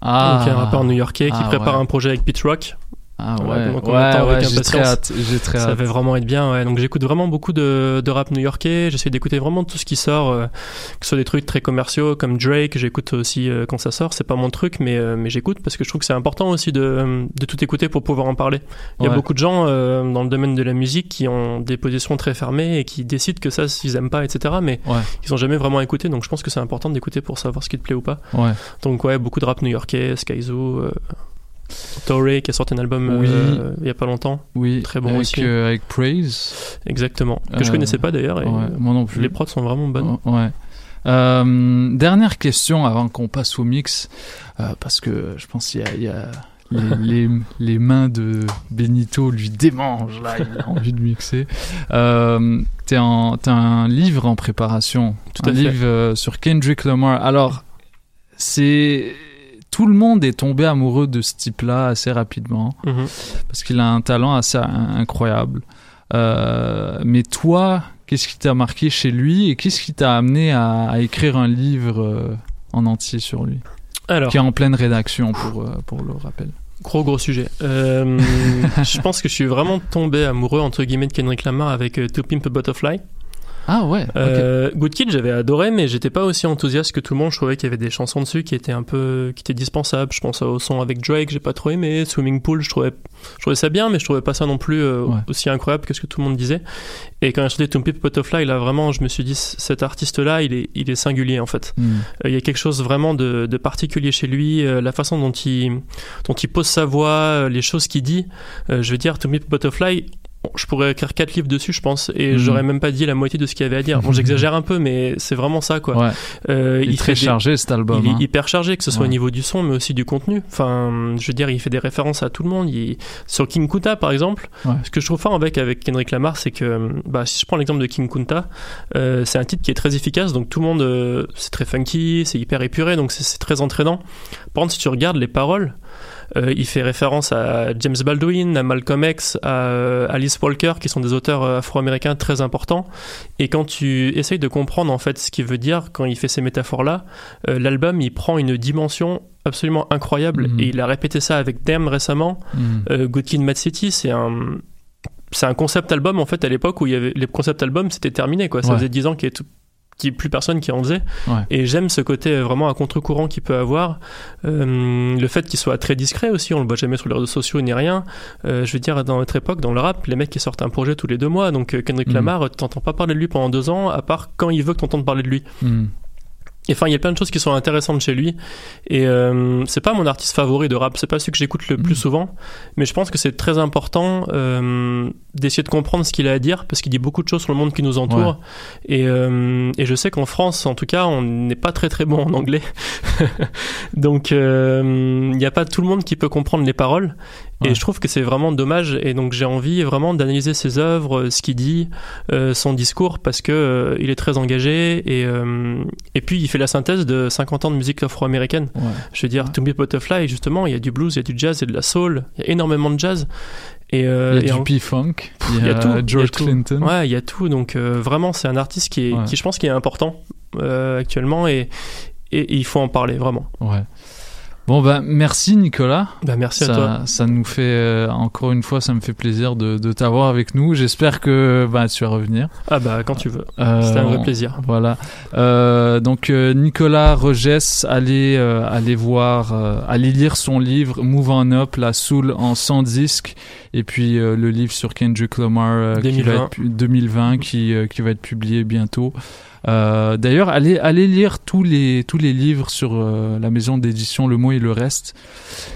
Ah. donc un rappeur new-yorkais qui Ah, prépare ouais. un projet avec Pete Rock. Ah Voilà, ouais, ouais, ouais, j'ai très hâte, j'ai très Ça va vraiment être bien, ouais. Donc j'écoute vraiment beaucoup de, de rap new-yorkais. J'essaie d'écouter vraiment tout ce qui sort, euh, que ce soit des trucs très commerciaux comme Drake. J'écoute aussi euh, quand ça sort. C'est pas mon truc, mais, euh, mais j'écoute parce que je trouve que c'est important aussi de, de tout écouter pour pouvoir en parler. Il y a beaucoup de gens dans le domaine de la musique qui ont des positions très fermées et qui décident que ça, ils aiment pas, etc. Mais ils ont jamais vraiment écouté. Donc je pense que c'est important d'écouter pour savoir ce qui te plaît ou pas. Ouais. Donc ouais, beaucoup de rap new-yorkais, Skyzoo. Euh, Torre qui a sorti un album Oui. euh, il y a pas longtemps. Oui, Très bon avec, aussi. euh, avec Praise. Exactement. Que je Euh, connaissais pas d'ailleurs. ouais, moi non plus. Les prods sont vraiment bonnes. Ouais. Euh, dernière question avant qu'on passe au mix, euh, parce que je pense qu'il y a, il y a les, les, (laughs) les mains de Benito lui démangent là, il a envie de mixer. T'as un livre en préparation, Tout un à fait. livre sur Kendrick Lamar. Alors, c'est tout le monde est tombé amoureux de ce type-là assez rapidement Mhm. parce qu'il a un talent assez in- incroyable. Euh, mais toi, qu'est-ce qui t'a marqué chez lui et qu'est-ce qui t'a amené à, à écrire un livre euh, en entier sur lui? Alors. Qui est en pleine rédaction pour, euh, pour le rappel. Gros gros sujet. (laughs) Je pense que je suis vraiment tombé amoureux entre guillemets de Kendrick Lamar avec To Pimp a Butterfly. Ah ouais. Euh, Good Kid, j'avais adoré, mais j'étais pas aussi enthousiaste que tout le monde. Je trouvais qu'il y avait des chansons dessus qui étaient un peu, qui étaient dispensables. Je pense au son avec Drake, j'ai pas trop aimé. Swimming Pool, je trouvais, je trouvais ça bien, mais je trouvais pas ça non plus euh, aussi incroyable que ce que tout le monde disait. Et quand j'ai sorti To Pimp a Butterfly, là vraiment, je me suis dit, cet artiste-là, il est, il est singulier en fait. Mm. Euh, Il y a quelque chose vraiment de, de particulier chez lui, la façon dont il, dont il pose sa voix, les choses qu'il dit. Je veux dire, To Meet Butterfly, je pourrais écrire quatre livres dessus, je pense, et Mhm. j'aurais même pas dit la moitié de ce qu'il y avait à dire. Bon, (laughs) j'exagère un peu, mais c'est vraiment ça, quoi. Ouais. Euh, Il est très chargé, cet album, Il est hein. hyper chargé, que ce soit Ouais. au niveau du son, mais aussi du contenu. Enfin, je veux dire, il fait des références à tout le monde. Il... Sur King Kunta, par exemple, Ouais. ce que je trouve fort avec, avec Kendrick Lamar, c'est que, bah, si je prends l'exemple de King Kunta, euh, c'est un titre qui est très efficace, donc tout le monde, euh, c'est très funky, c'est hyper épuré, donc c'est très entraînant. Par contre, si tu regardes les paroles, euh, il fait référence à James Baldwin, à Malcolm X, à euh, Alice Walker, qui sont des auteurs euh, afro-américains très importants. Et quand tu essayes de comprendre en fait ce qu'il veut dire quand il fait ces métaphores-là, euh, l'album il prend une dimension absolument incroyable. Mhm. Et il a répété ça avec Damn récemment. Mhm. Euh, Good Kid, Mad City, c'est un c'est un concept album en fait à l'époque où il y avait les concept albums c'était terminé quoi ça Ouais. faisait 10 ans qu'il y avait tout- ait plus personne qui en faisait Ouais. et j'aime ce côté vraiment à contre-courant qu'il peut avoir Euh, le fait qu'il soit très discret aussi on le voit jamais sur les réseaux sociaux ni rien Euh, je veux dire dans notre époque dans le rap les mecs qui sortent un projet tous les deux mois donc euh, Kendrick Mhm. Lamar t'entends pas parler de lui pendant deux ans à part quand il veut que t'entendes parler de lui Mm. Et Enfin, il y a plein de choses qui sont intéressantes chez lui. Et euh, c'est pas mon artiste favori de rap, c'est pas celui que j'écoute le plus souvent. Mais je pense que c'est très important euh, d'essayer de comprendre ce qu'il a à dire, parce qu'il dit beaucoup de choses sur le monde qui nous entoure. Et, euh, et je sais qu'en France, en tout cas, on n'est pas très très bon en anglais. (laughs) donc, euh, il n'y a pas tout le monde qui peut comprendre les paroles. Et Ouais. je trouve que c'est vraiment dommage. Et donc, j'ai envie vraiment d'analyser ses œuvres, euh, ce qu'il dit, euh, son discours, parce que euh, il est très engagé. Et, euh, et puis, il fait la synthèse de 50 ans de musique afro-américaine. Ouais. Je veux dire, To Be Butterfly, justement, il y a du blues, il y a du jazz, il y a de la soul, il y a énormément de jazz. Et, euh, Il y a du P-Funk, il y a tout. George y a tout. Clinton. Ouais, il y a tout. Donc euh, vraiment, c'est un artiste qui, est, Ouais. qui je pense, qui est important euh, actuellement et, et, et il faut en parler vraiment. Ouais. Bon ben merci Nicolas. Bah, merci à toi. Ça nous fait euh, encore une fois, ça me fait plaisir de, de t'avoir avec nous. J'espère que bah, tu vas revenir. Ah bah quand tu veux. Euh, C'était un vrai plaisir. Voilà. Euh, donc euh, Nicolas Regès, allez euh, allez voir, euh, allez lire son livre Move on Up, la soul en 100 disques, et puis euh, le livre sur Kendrick Lamar qui va 2020. être pu- 2020 qui euh, qui va être publié bientôt. Euh, D'ailleurs, allez, allez lire tous les, tous les livres sur euh, la maison d'édition Le Mot et le Reste.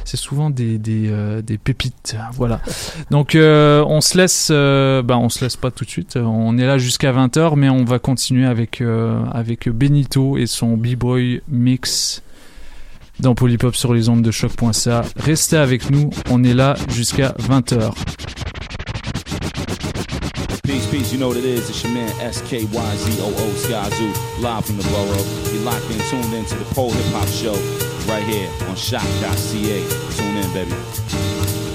C'est souvent des, des, euh, des pépites. Voilà. Donc, on se laisse, ben, on se laisse pas tout de suite. On est là jusqu'à 20h, mais on va continuer avec, avec Benito et son B-Boy Mix dans Polypop sur les ondes de choc.ca. Restez avec nous. On est là jusqu'à 20h. Peace, peace, you know what it is. It's your man S-K-Y-Z-O-O Skyzoo, live from the borough. You're locked in, tuned in to the Pole Hip Hop Show right here on shock.ca. Tune in, baby.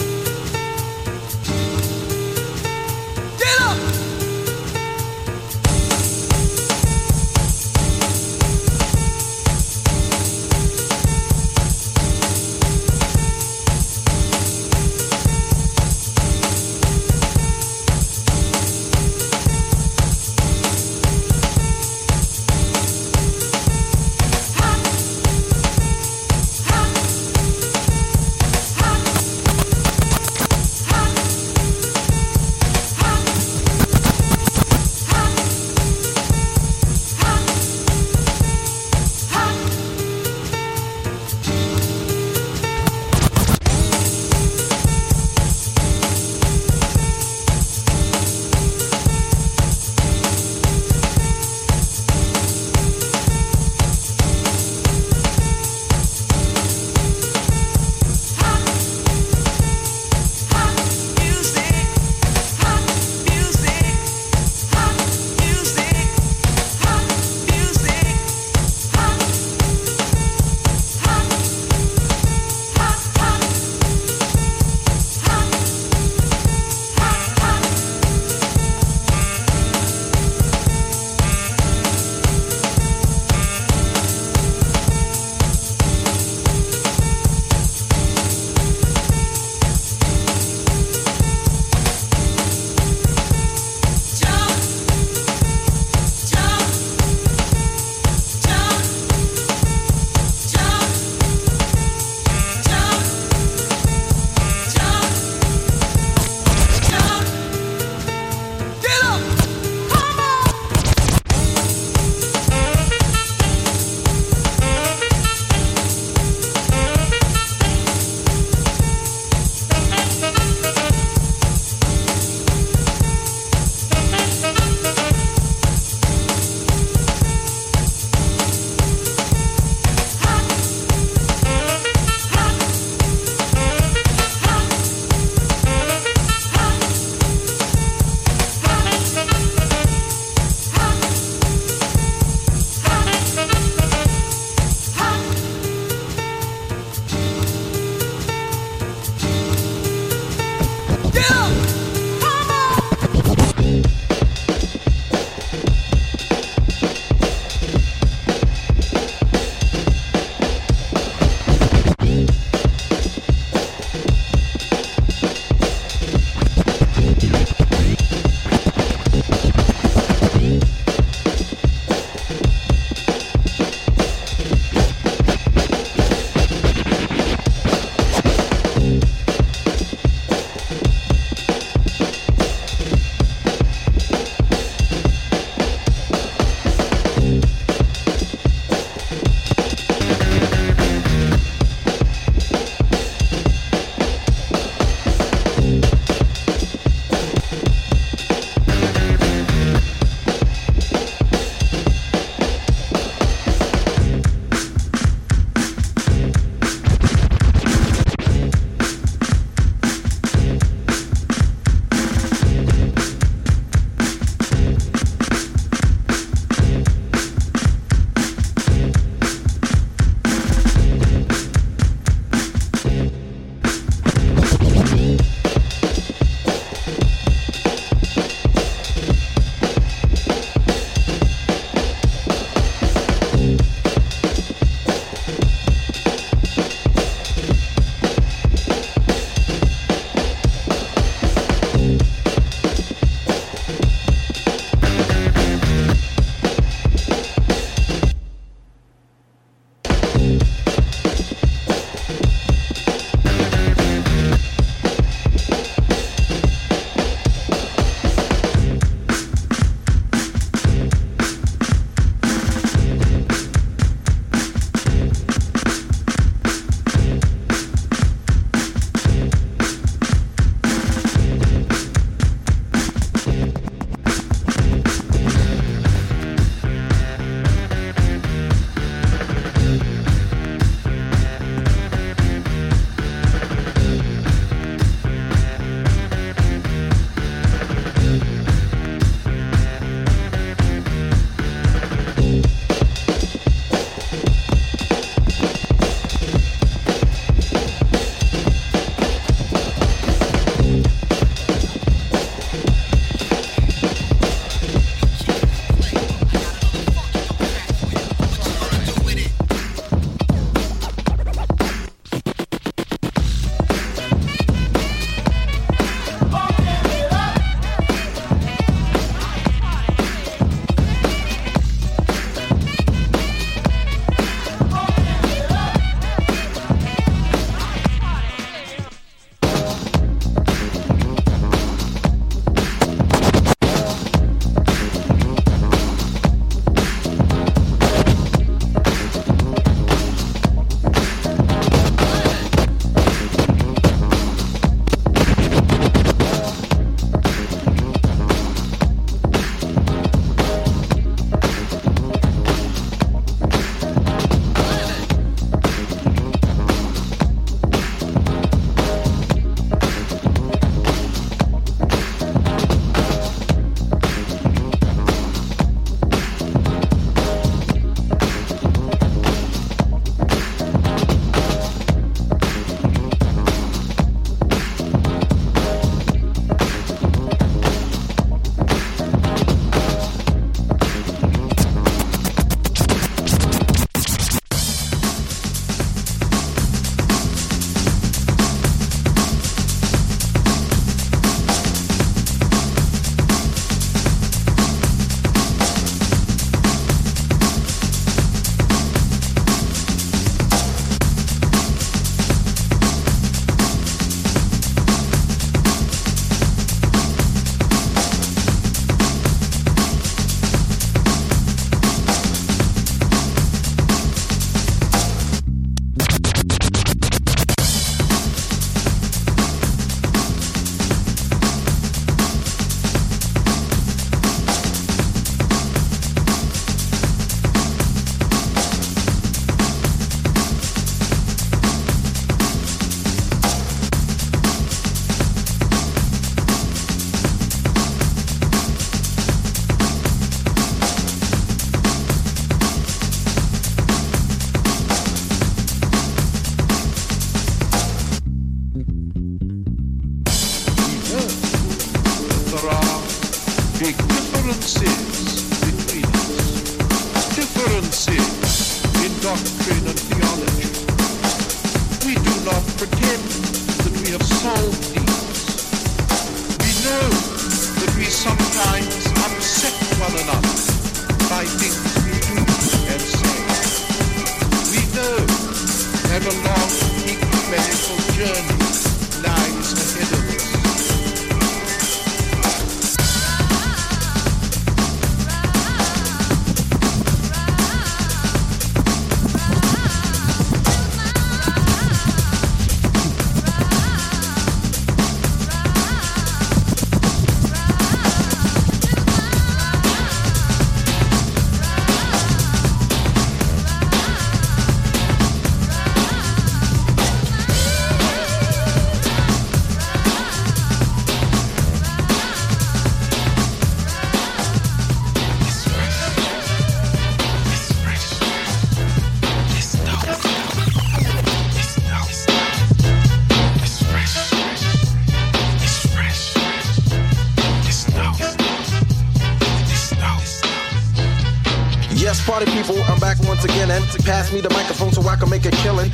Pass me the microphone.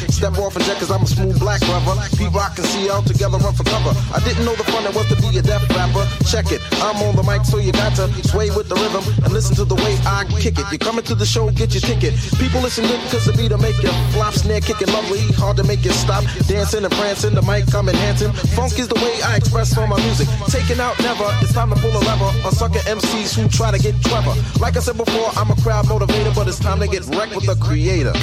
Step off and jet cause I'm a smooth black brother. P-Rock and CL together run for cover. I didn't know the fun it was to be a deaf rapper. Check it, I'm on the mic so you got to sway with the rhythm and listen to the way I kick it. You're coming to the show, get your ticket. People listen good cause the beat will make you flop, snare kicking lovely, hard to make you stop. Dancing and prancing, the mic I'm enhancing. Funk is the way I express on my music. Taking out never, it's time to pull a lever. On sucker MCs who try to get clever. Like I said before, I'm a crowd motivator, but it's time to get wrecked with the creator.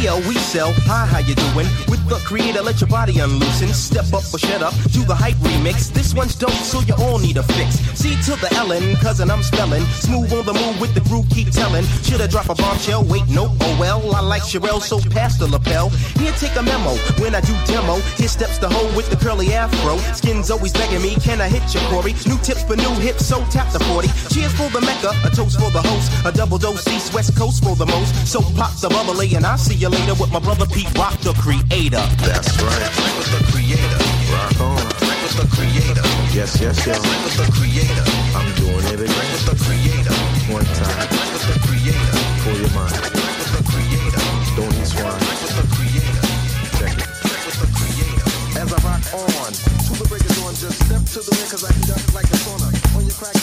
We sell. Hi, how you doing? With the creator, let your body unloosen. Step up or shut up. Do the hype remix. This one's dope, so you all need a fix. C to the Ellen, cousin, I'm spelling. Smooth on the move with the groove, keep telling. Shoulda drop a bombshell, wait, no, oh well. I like Sherelle, so pass the lapel. Here, take a memo. When I do demo, here steps the hoe with the curly afro. Skin's always begging me, can I hit you, Corey? New tips for new hips, so tap the 40. Cheers for the Mecca, a toast for the host. A double dose, East West Coast for the most. So pop the bubbly, and I'll see you later with my brother Pete Rock, the creator. That's right. With the creator. Rock on. With the creator. Yes, yes, yes. With the creator. I'm doing it again. With the creator. One time. With the creator. For your mind. With the creator. Don't eat swine. With the creator. Check it. With the creator. As I rock on, to the break of dawn, just step to the ring cause I heat up like a sauna. On your crack,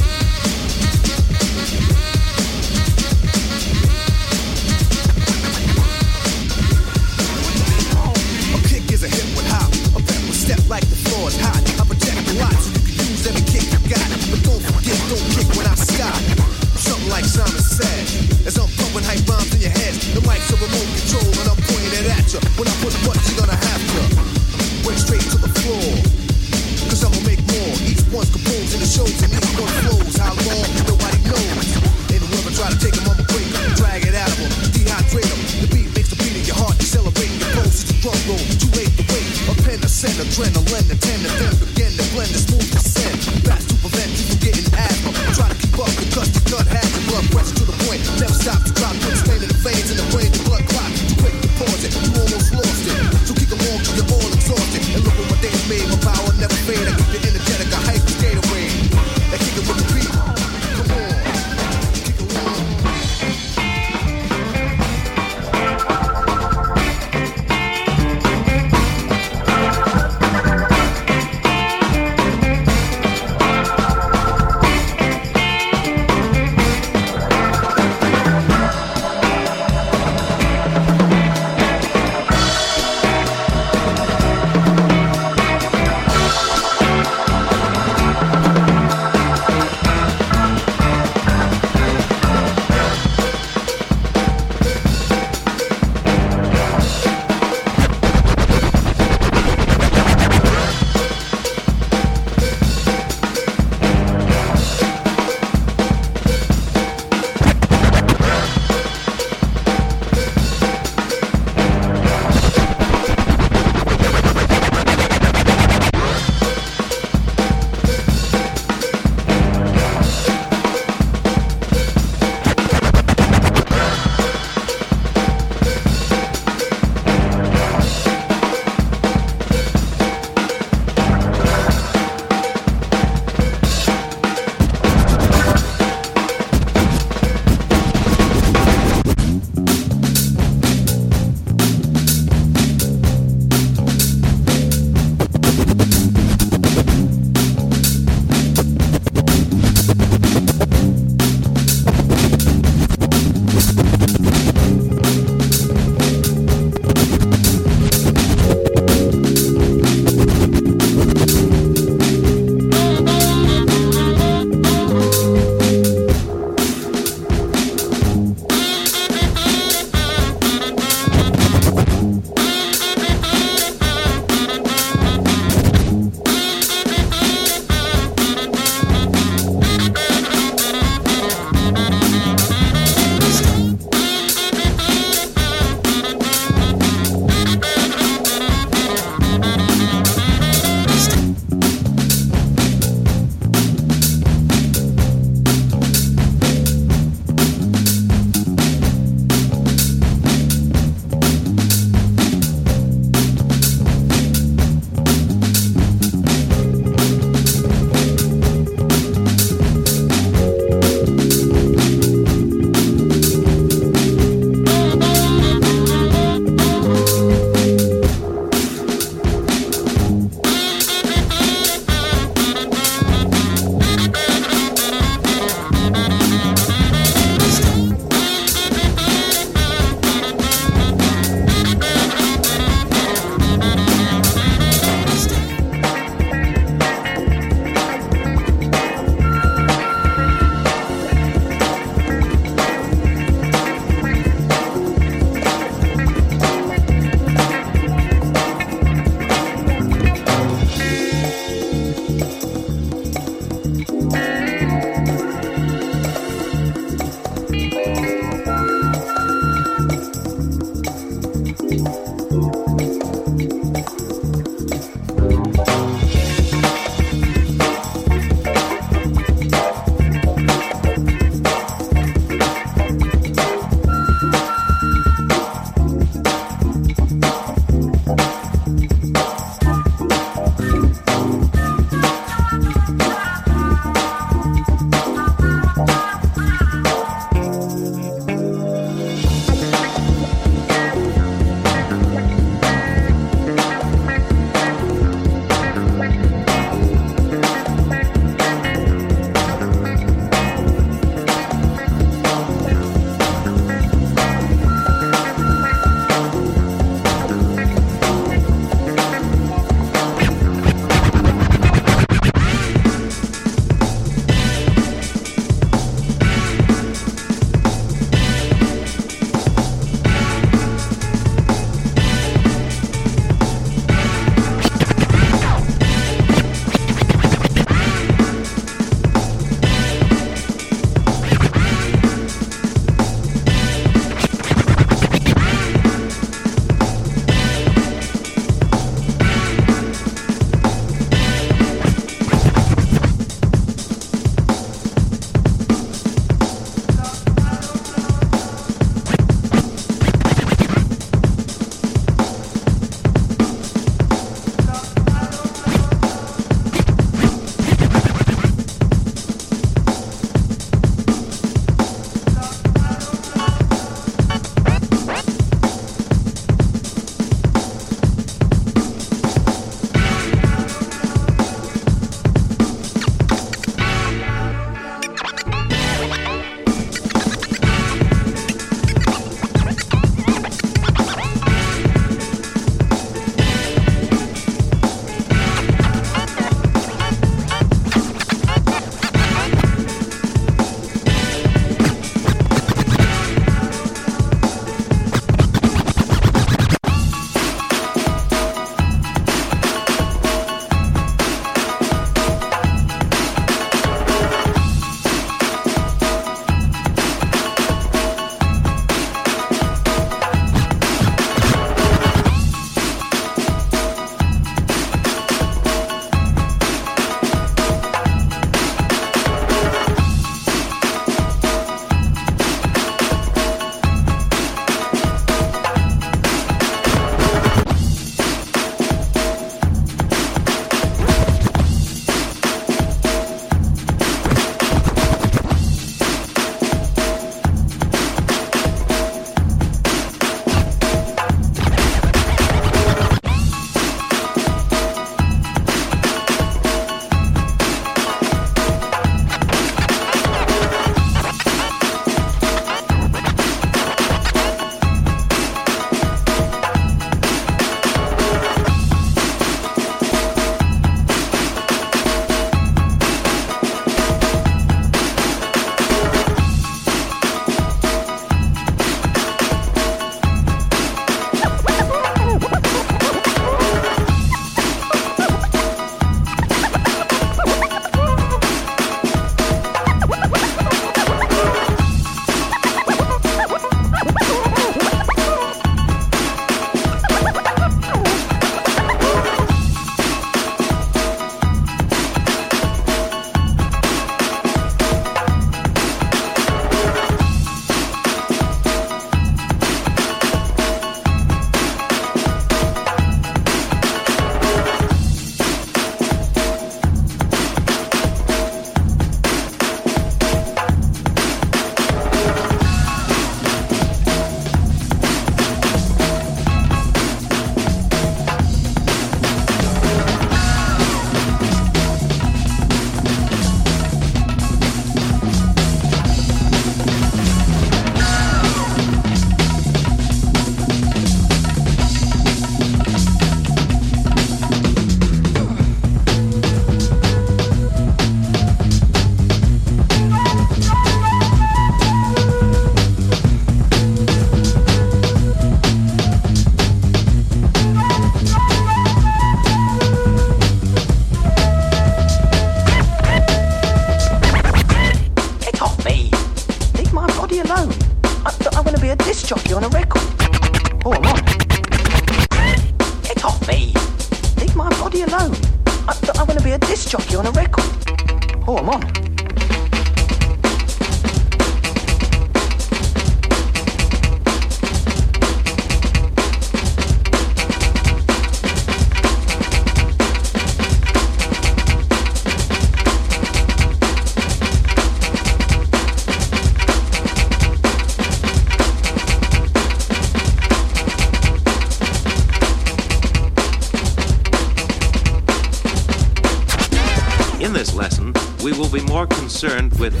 with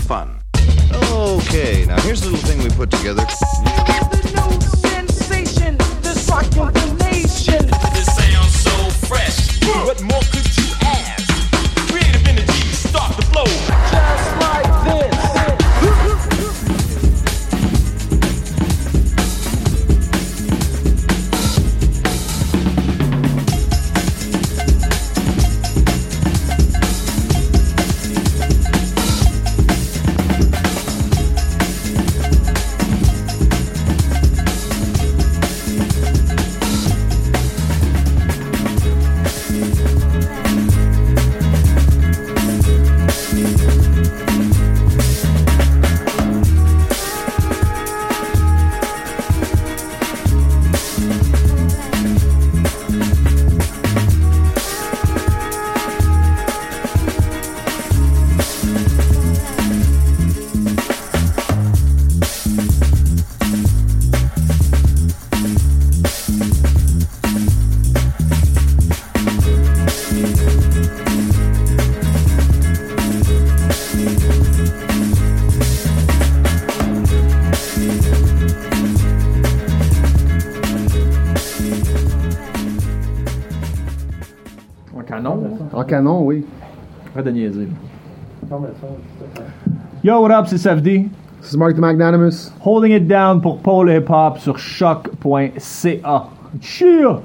canon, oui. Arrête de niaiser. Yo, what up, c'est SFD. C'est Mark the Magnanimous. Holding it down pour Paul Hip Hop sur choc.ca. Cheer!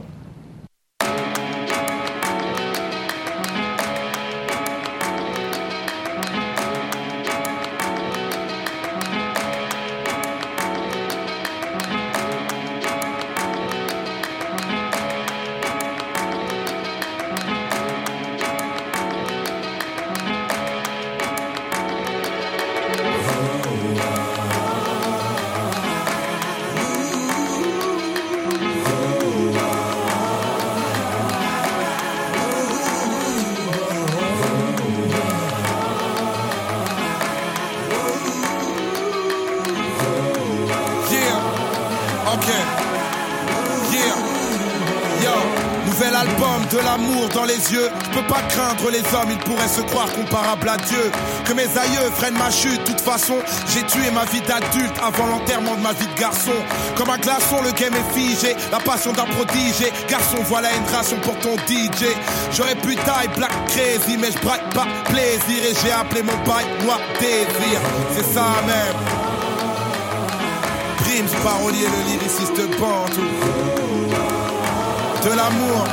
Comparables à Dieu. Que mes aïeux freinent ma chute, de toute façon, j'ai tué ma vie d'adulte avant l'enterrement de ma vie de garçon. Comme un glaçon, le game est figé, la passion d'un prodige. Garçon, voilà une ration pour ton DJ. J'aurais pu taille black crazy, mais je braque pas plaisir. Et j'ai appelé mon bail moi désir. C'est ça même. Primes, parolier, le lyriciste Bantou. De l'amour,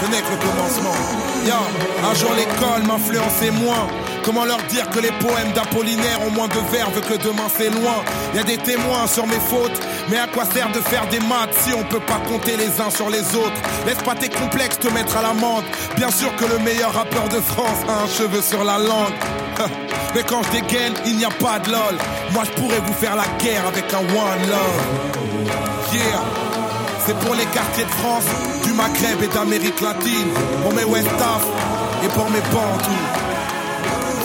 ce n'est que le commencement. Un jour l'école m'influençait moins. Comment leur dire que les poèmes d'Apollinaire ont moins de verve que demain c'est loin Y a des témoins sur mes fautes, mais à quoi sert de faire des maths si on peut pas compter les uns sur les autres? Laisse pas tes complexes te mettre à l'amende. Bien sûr que le meilleur rappeur de France a un cheveu sur la langue. Mais quand je dégaine, il n'y a pas de lol. Moi je pourrais vous faire la guerre avec un one love. Yeah. C'est pour les quartiers de France, du Maghreb et d'Amérique latine. Pour mes West et pour mes Bantous.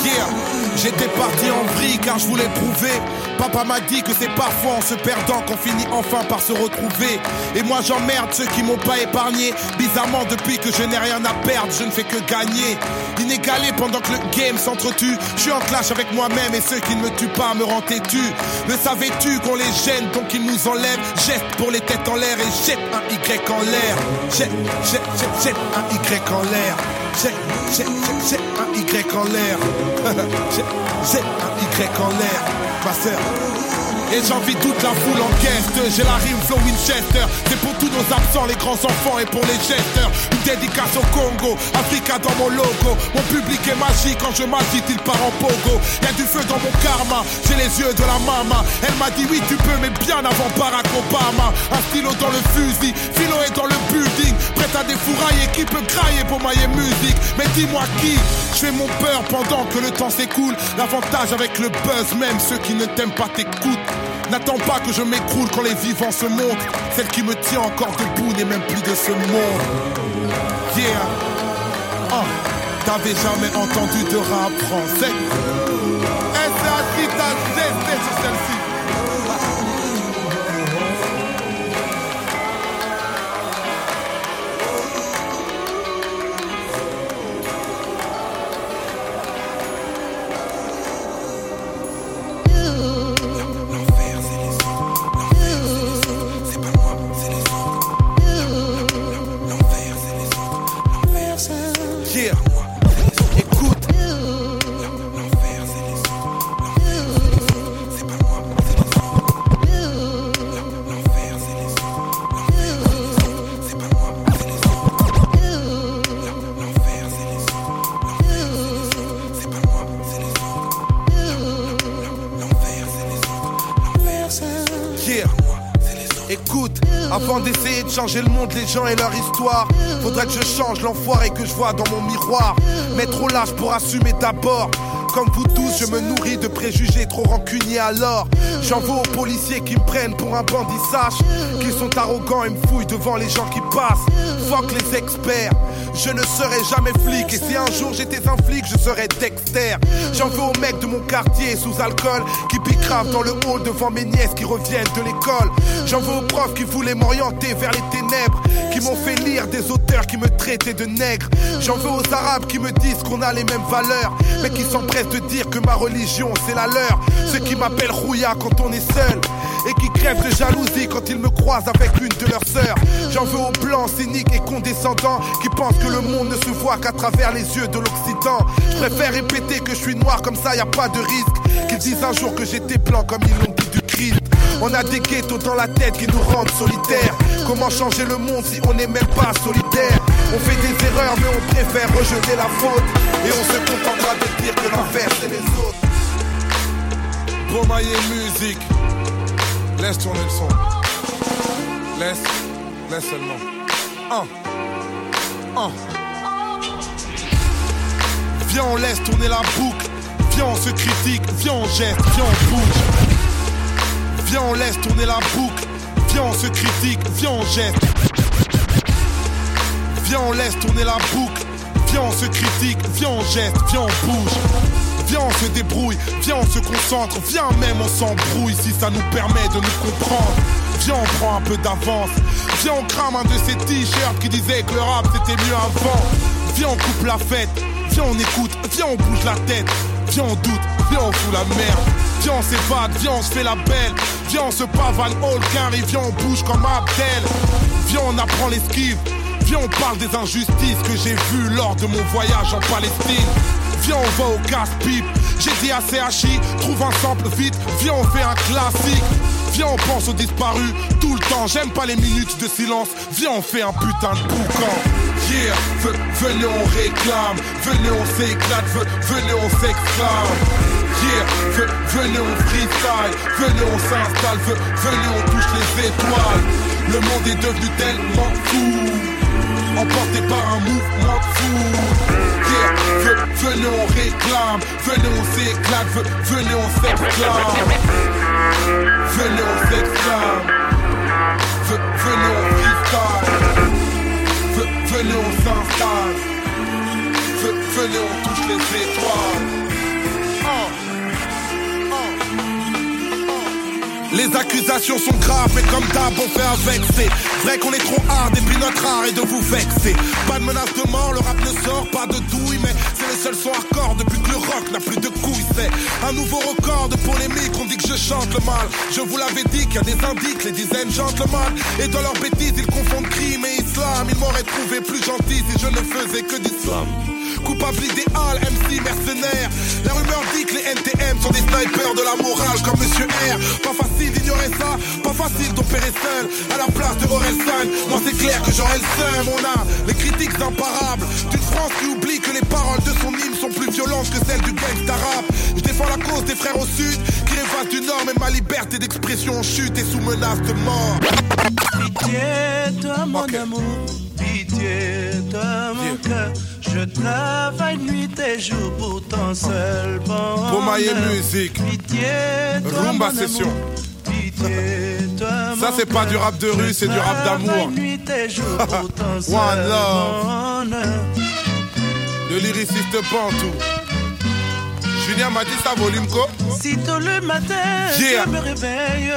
Yeah. J'étais parti en vrille car je voulais prouver. Papa m'a dit que c'est parfois en se perdant qu'on finit enfin par se retrouver. Et moi j'emmerde ceux qui m'ont pas épargné. Bizarrement, depuis que je n'ai rien à perdre, je ne fais que gagner. Inégalé pendant que le game s'entretue. Je suis en clash avec moi-même et ceux qui ne me tuent pas me rendent têtu. Le savais-tu qu'on les gêne donc ils nous enlèvent? Jette pour les têtes en l'air et jette un Y en l'air. Jette, jette, jette, jette un Y en l'air. Jette un Y en l'air. (laughs) jette un Y en l'air. Ma sœur. Et j'envie toute la foule en guest J'ai la rime flow Winchester C'est pour tous nos absents, les grands enfants et pour les gesteurs Une au Congo Africa dans mon logo Mon public est magique Quand je m'agite il part en pogo Y'a du feu dans mon karma J'ai les yeux de la mama Elle m'a dit oui tu peux mais bien avant Barack Obama Un stylo dans le fusil Philo est dans le building Prête à a des fourrailles et qui peut grailler pour mailler musique? Mais dis-moi qui? Je fais mon peur pendant que le temps s'écoule. L'avantage avec le buzz, même ceux qui ne t'aiment pas t'écoutent. N'attends pas que je m'écroule quand les vivants se montrent. Celle qui me tient encore debout n'est même plus de ce monde. Ah, T'avais jamais entendu de rap français d'essayer de changer le monde, les gens et leur histoire, faudrait que je change l'enfoiré que je vois dans mon miroir. Mais trop lâche pour assumer d'abord. Comme vous tous, je me nourris de préjugés trop rancuniers alors. J'en veux aux policiers qui me prennent pour un bandit, sache qu'ils sont arrogants et me fouillent devant les gens qui passent. Fuck les experts, je ne serai jamais flic. Et si un jour j'étais un flic, je serais Dexter. J'en veux aux mecs de mon quartier sous alcool qui picravent dans le hall devant mes nièces qui reviennent de l'école. J'en veux aux profs qui voulaient m'orienter vers les ténèbres, qui m'ont fait lire des auteurs qui me traitaient de nègre. J'en veux aux arabes qui me disent qu'on a les mêmes valeurs, mais qui s'empressent de dire que ma religion c'est la leur. Ceux qui m'appellent Rouya quand on est seul et qui crèvent de jalousie quand ils me croisent avec une de leurs sœurs. J'en veux aux blancs cyniques et condescendants qui pensent que le monde ne se voit qu'à travers les yeux de l'Occident. Je préfère répéter que je suis noir comme ça, y a pas de risque. Qu'ils disent un jour que j'étais blanc comme ils l'ont dit. On a des ghettos dans la tête qui nous rendent solitaires. Comment changer le monde si on n'est même pas solidaire On fait des erreurs mais on préfère rejeter la faute. Et on se contentera de dire que l'enfer c'est les autres. Bon maillé musique. Laisse tourner le son. Laisse, laisse seulement. Un. Un. Viens, on laisse tourner la boucle. Viens, on se critique. Viens, on geste. Viens, on bouge. Viens, on laisse tourner la boucle. Viens, on se critique. Viens, on geste. Viens, on laisse tourner la boucle. Viens, on se critique. Viens, on geste. Viens, on bouge. Viens, on se débrouille. Viens, on se concentre. Viens, même, on s'embrouille si ça nous permet de nous comprendre. Viens, on prend un peu d'avance. Viens, on crame un de ces t-shirts qui disaient que le rap c'était mieux avant. Viens, on coupe la fête. Viens, on écoute. Viens, on bouge la tête. Viens, on doute. Viens, on fout la merde. Viens, on s'évade. Viens, on se fait la belle. Viens, on se pavane all carré. Viens, on bouge comme Abdel. Viens, on apprend l'esquive. Viens, on parle des injustices que j'ai vues lors de mon voyage en Palestine. Viens, on va au casse-pipe. J'ai dit à CHI, trouve un sample vite. Viens, on fait un classique. Viens, on pense aux disparus tout le temps. J'aime pas les minutes de silence. Viens, on fait un putain de boucan. Yeah, venez, on réclame. Venez, on s'éclate. Ve- venez, on s'exclame. Yeah, ve- venez, on freestyle. Venez, on s'installe. Ve- venez, on touche les étoiles. Le monde est devenu tellement fou. Emporté par un mouvement fou. Yeah, ve- venez, on réclame. Venez, on s'éclate. Ve- venez, on s'exclame. Venez, on s'exclame. Ve- Venez, on freestyle. Ve- Venez, on s'installe. Ve- Venez, on touche les étoiles. Les accusations sont graves, mais comme d'hab, on fait avec. C'est vrai qu'on est trop hard, et puis notre art est de vous vexer. Pas de menace de mort, le rap ne sort pas de douille, mais c'est le seul son hardcore depuis que le rock n'a plus de couilles. C'est un nouveau record de polémique, on dit que je chante le mal. Je vous l'avais dit qu'il y a des indices, les dizaines gentlemen. Et dans leurs bêtises, ils confondent crime et islam. Ils m'auraient trouvé plus gentil si je ne faisais que d'islam. Coupable idéal, MC mercenaire. La rumeur dit que les NTM sont des snipers de la morale comme Monsieur R. Pas facile d'ignorer ça, pas facile d'opérer seul à la place de Orelsan. Moi c'est clair que j'aurai le seum. On a les critiques imparables d'une France qui oublie que les paroles de son hymne sont plus violentes que celles du gangsta rap. Je défends la cause des frères au sud qui rêvent du nord, mais ma liberté d'expression chute et sous menace de mort. Pitié, toi mon amour, Pitié de mon cœur, je travaille nuit et jour pour ton seul bonheur. Pomaye Music. Pitié, toi, Rumba mon Session. amour. Pitié, Ça, mon c'est pas du rap de rue, c'est du rap d'amour. nuit et jour pour (laughs) ton seul One love. bonheur. Le lyriciste Bantou. Julien m'a dit ça, volume co. Si tôt le matin, Yeah. je me réveille.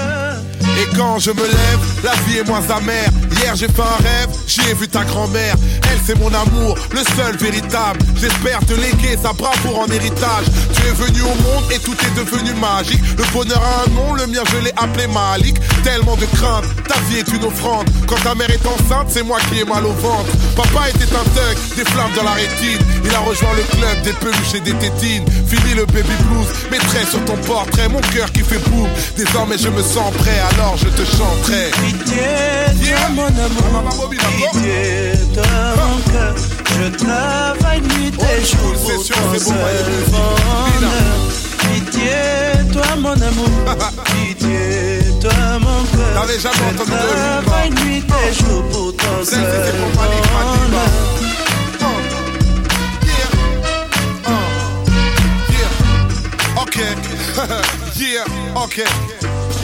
Et quand je me lève, la vie est moins amère. Hier j'ai fait un rêve, j'ai vu ta grand-mère. Elle c'est mon amour, le seul véritable. J'espère te léguer sa bravoure en héritage. Tu es venu au monde et tout est devenu magique. Le bonheur a un nom, le mien je l'ai appelé Malik. Tellement de crainte, ta vie est une offrande. Quand ta mère est enceinte, c'est moi qui ai mal au ventre. Papa était un thug, des flammes dans la rétine. Il a rejoint le club des peluches et des tétines. Fini le baby blues, mettrai sur ton portrait mon cœur qui fait boum. Désormais je me sens prêt, alors je te chanterai. Pitié, toi, mon amour. Pitié de mon cœur. Je travaille nuit et jour pour ton seul bonheur. Pitié, toi, mon amour. (laughs) Pitié, toi, mon cœur. T'avais jamais Je entendu de lui, travaille nuit et jour pour ton seul c'était pour Malik Madiba. bonheur. Ok, (laughs) yeah, ok.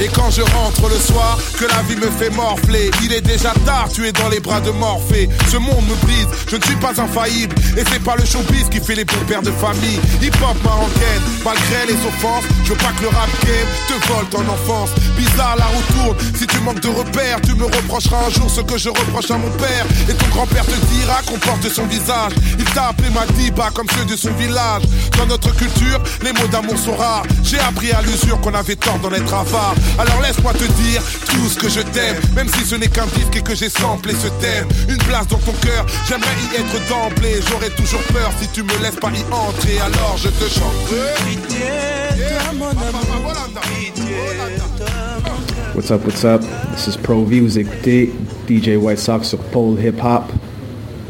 Et quand je rentre le soir, que la vie me fait morfler, il est déjà tard, tu es dans les bras de Morphée. Ce monde me brise, je ne suis pas infaillible. Et c'est pas le showbiz qui fait les bons pères de famille. Hip-hop marocaine, malgré les offenses, je veux pas que le rap game te vole ton enfance. Bizarre, la roue tourne, si tu manques de repères, tu me reprocheras un jour ce que je reproche à mon père. Et ton grand-père te dira qu'on porte son visage. Il t'a appelé Madiba comme ceux de son village. Dans notre culture, les mots d'amour sont rares. Appris à l'usure qu'on avait tort d'en être avare. Alors laisse-moi te dire tout ce que je t'aime, même si ce n'est qu'un disque et que j'ai samplé ce thème. Une place dans ton cœur, j'aimerais y être d'emblée. J'aurais toujours peur si tu me laisses pas y entrer. Alors je te chante. What's up, what's up? This is Pro V, vous DJ White Sox Pole Hip Hop.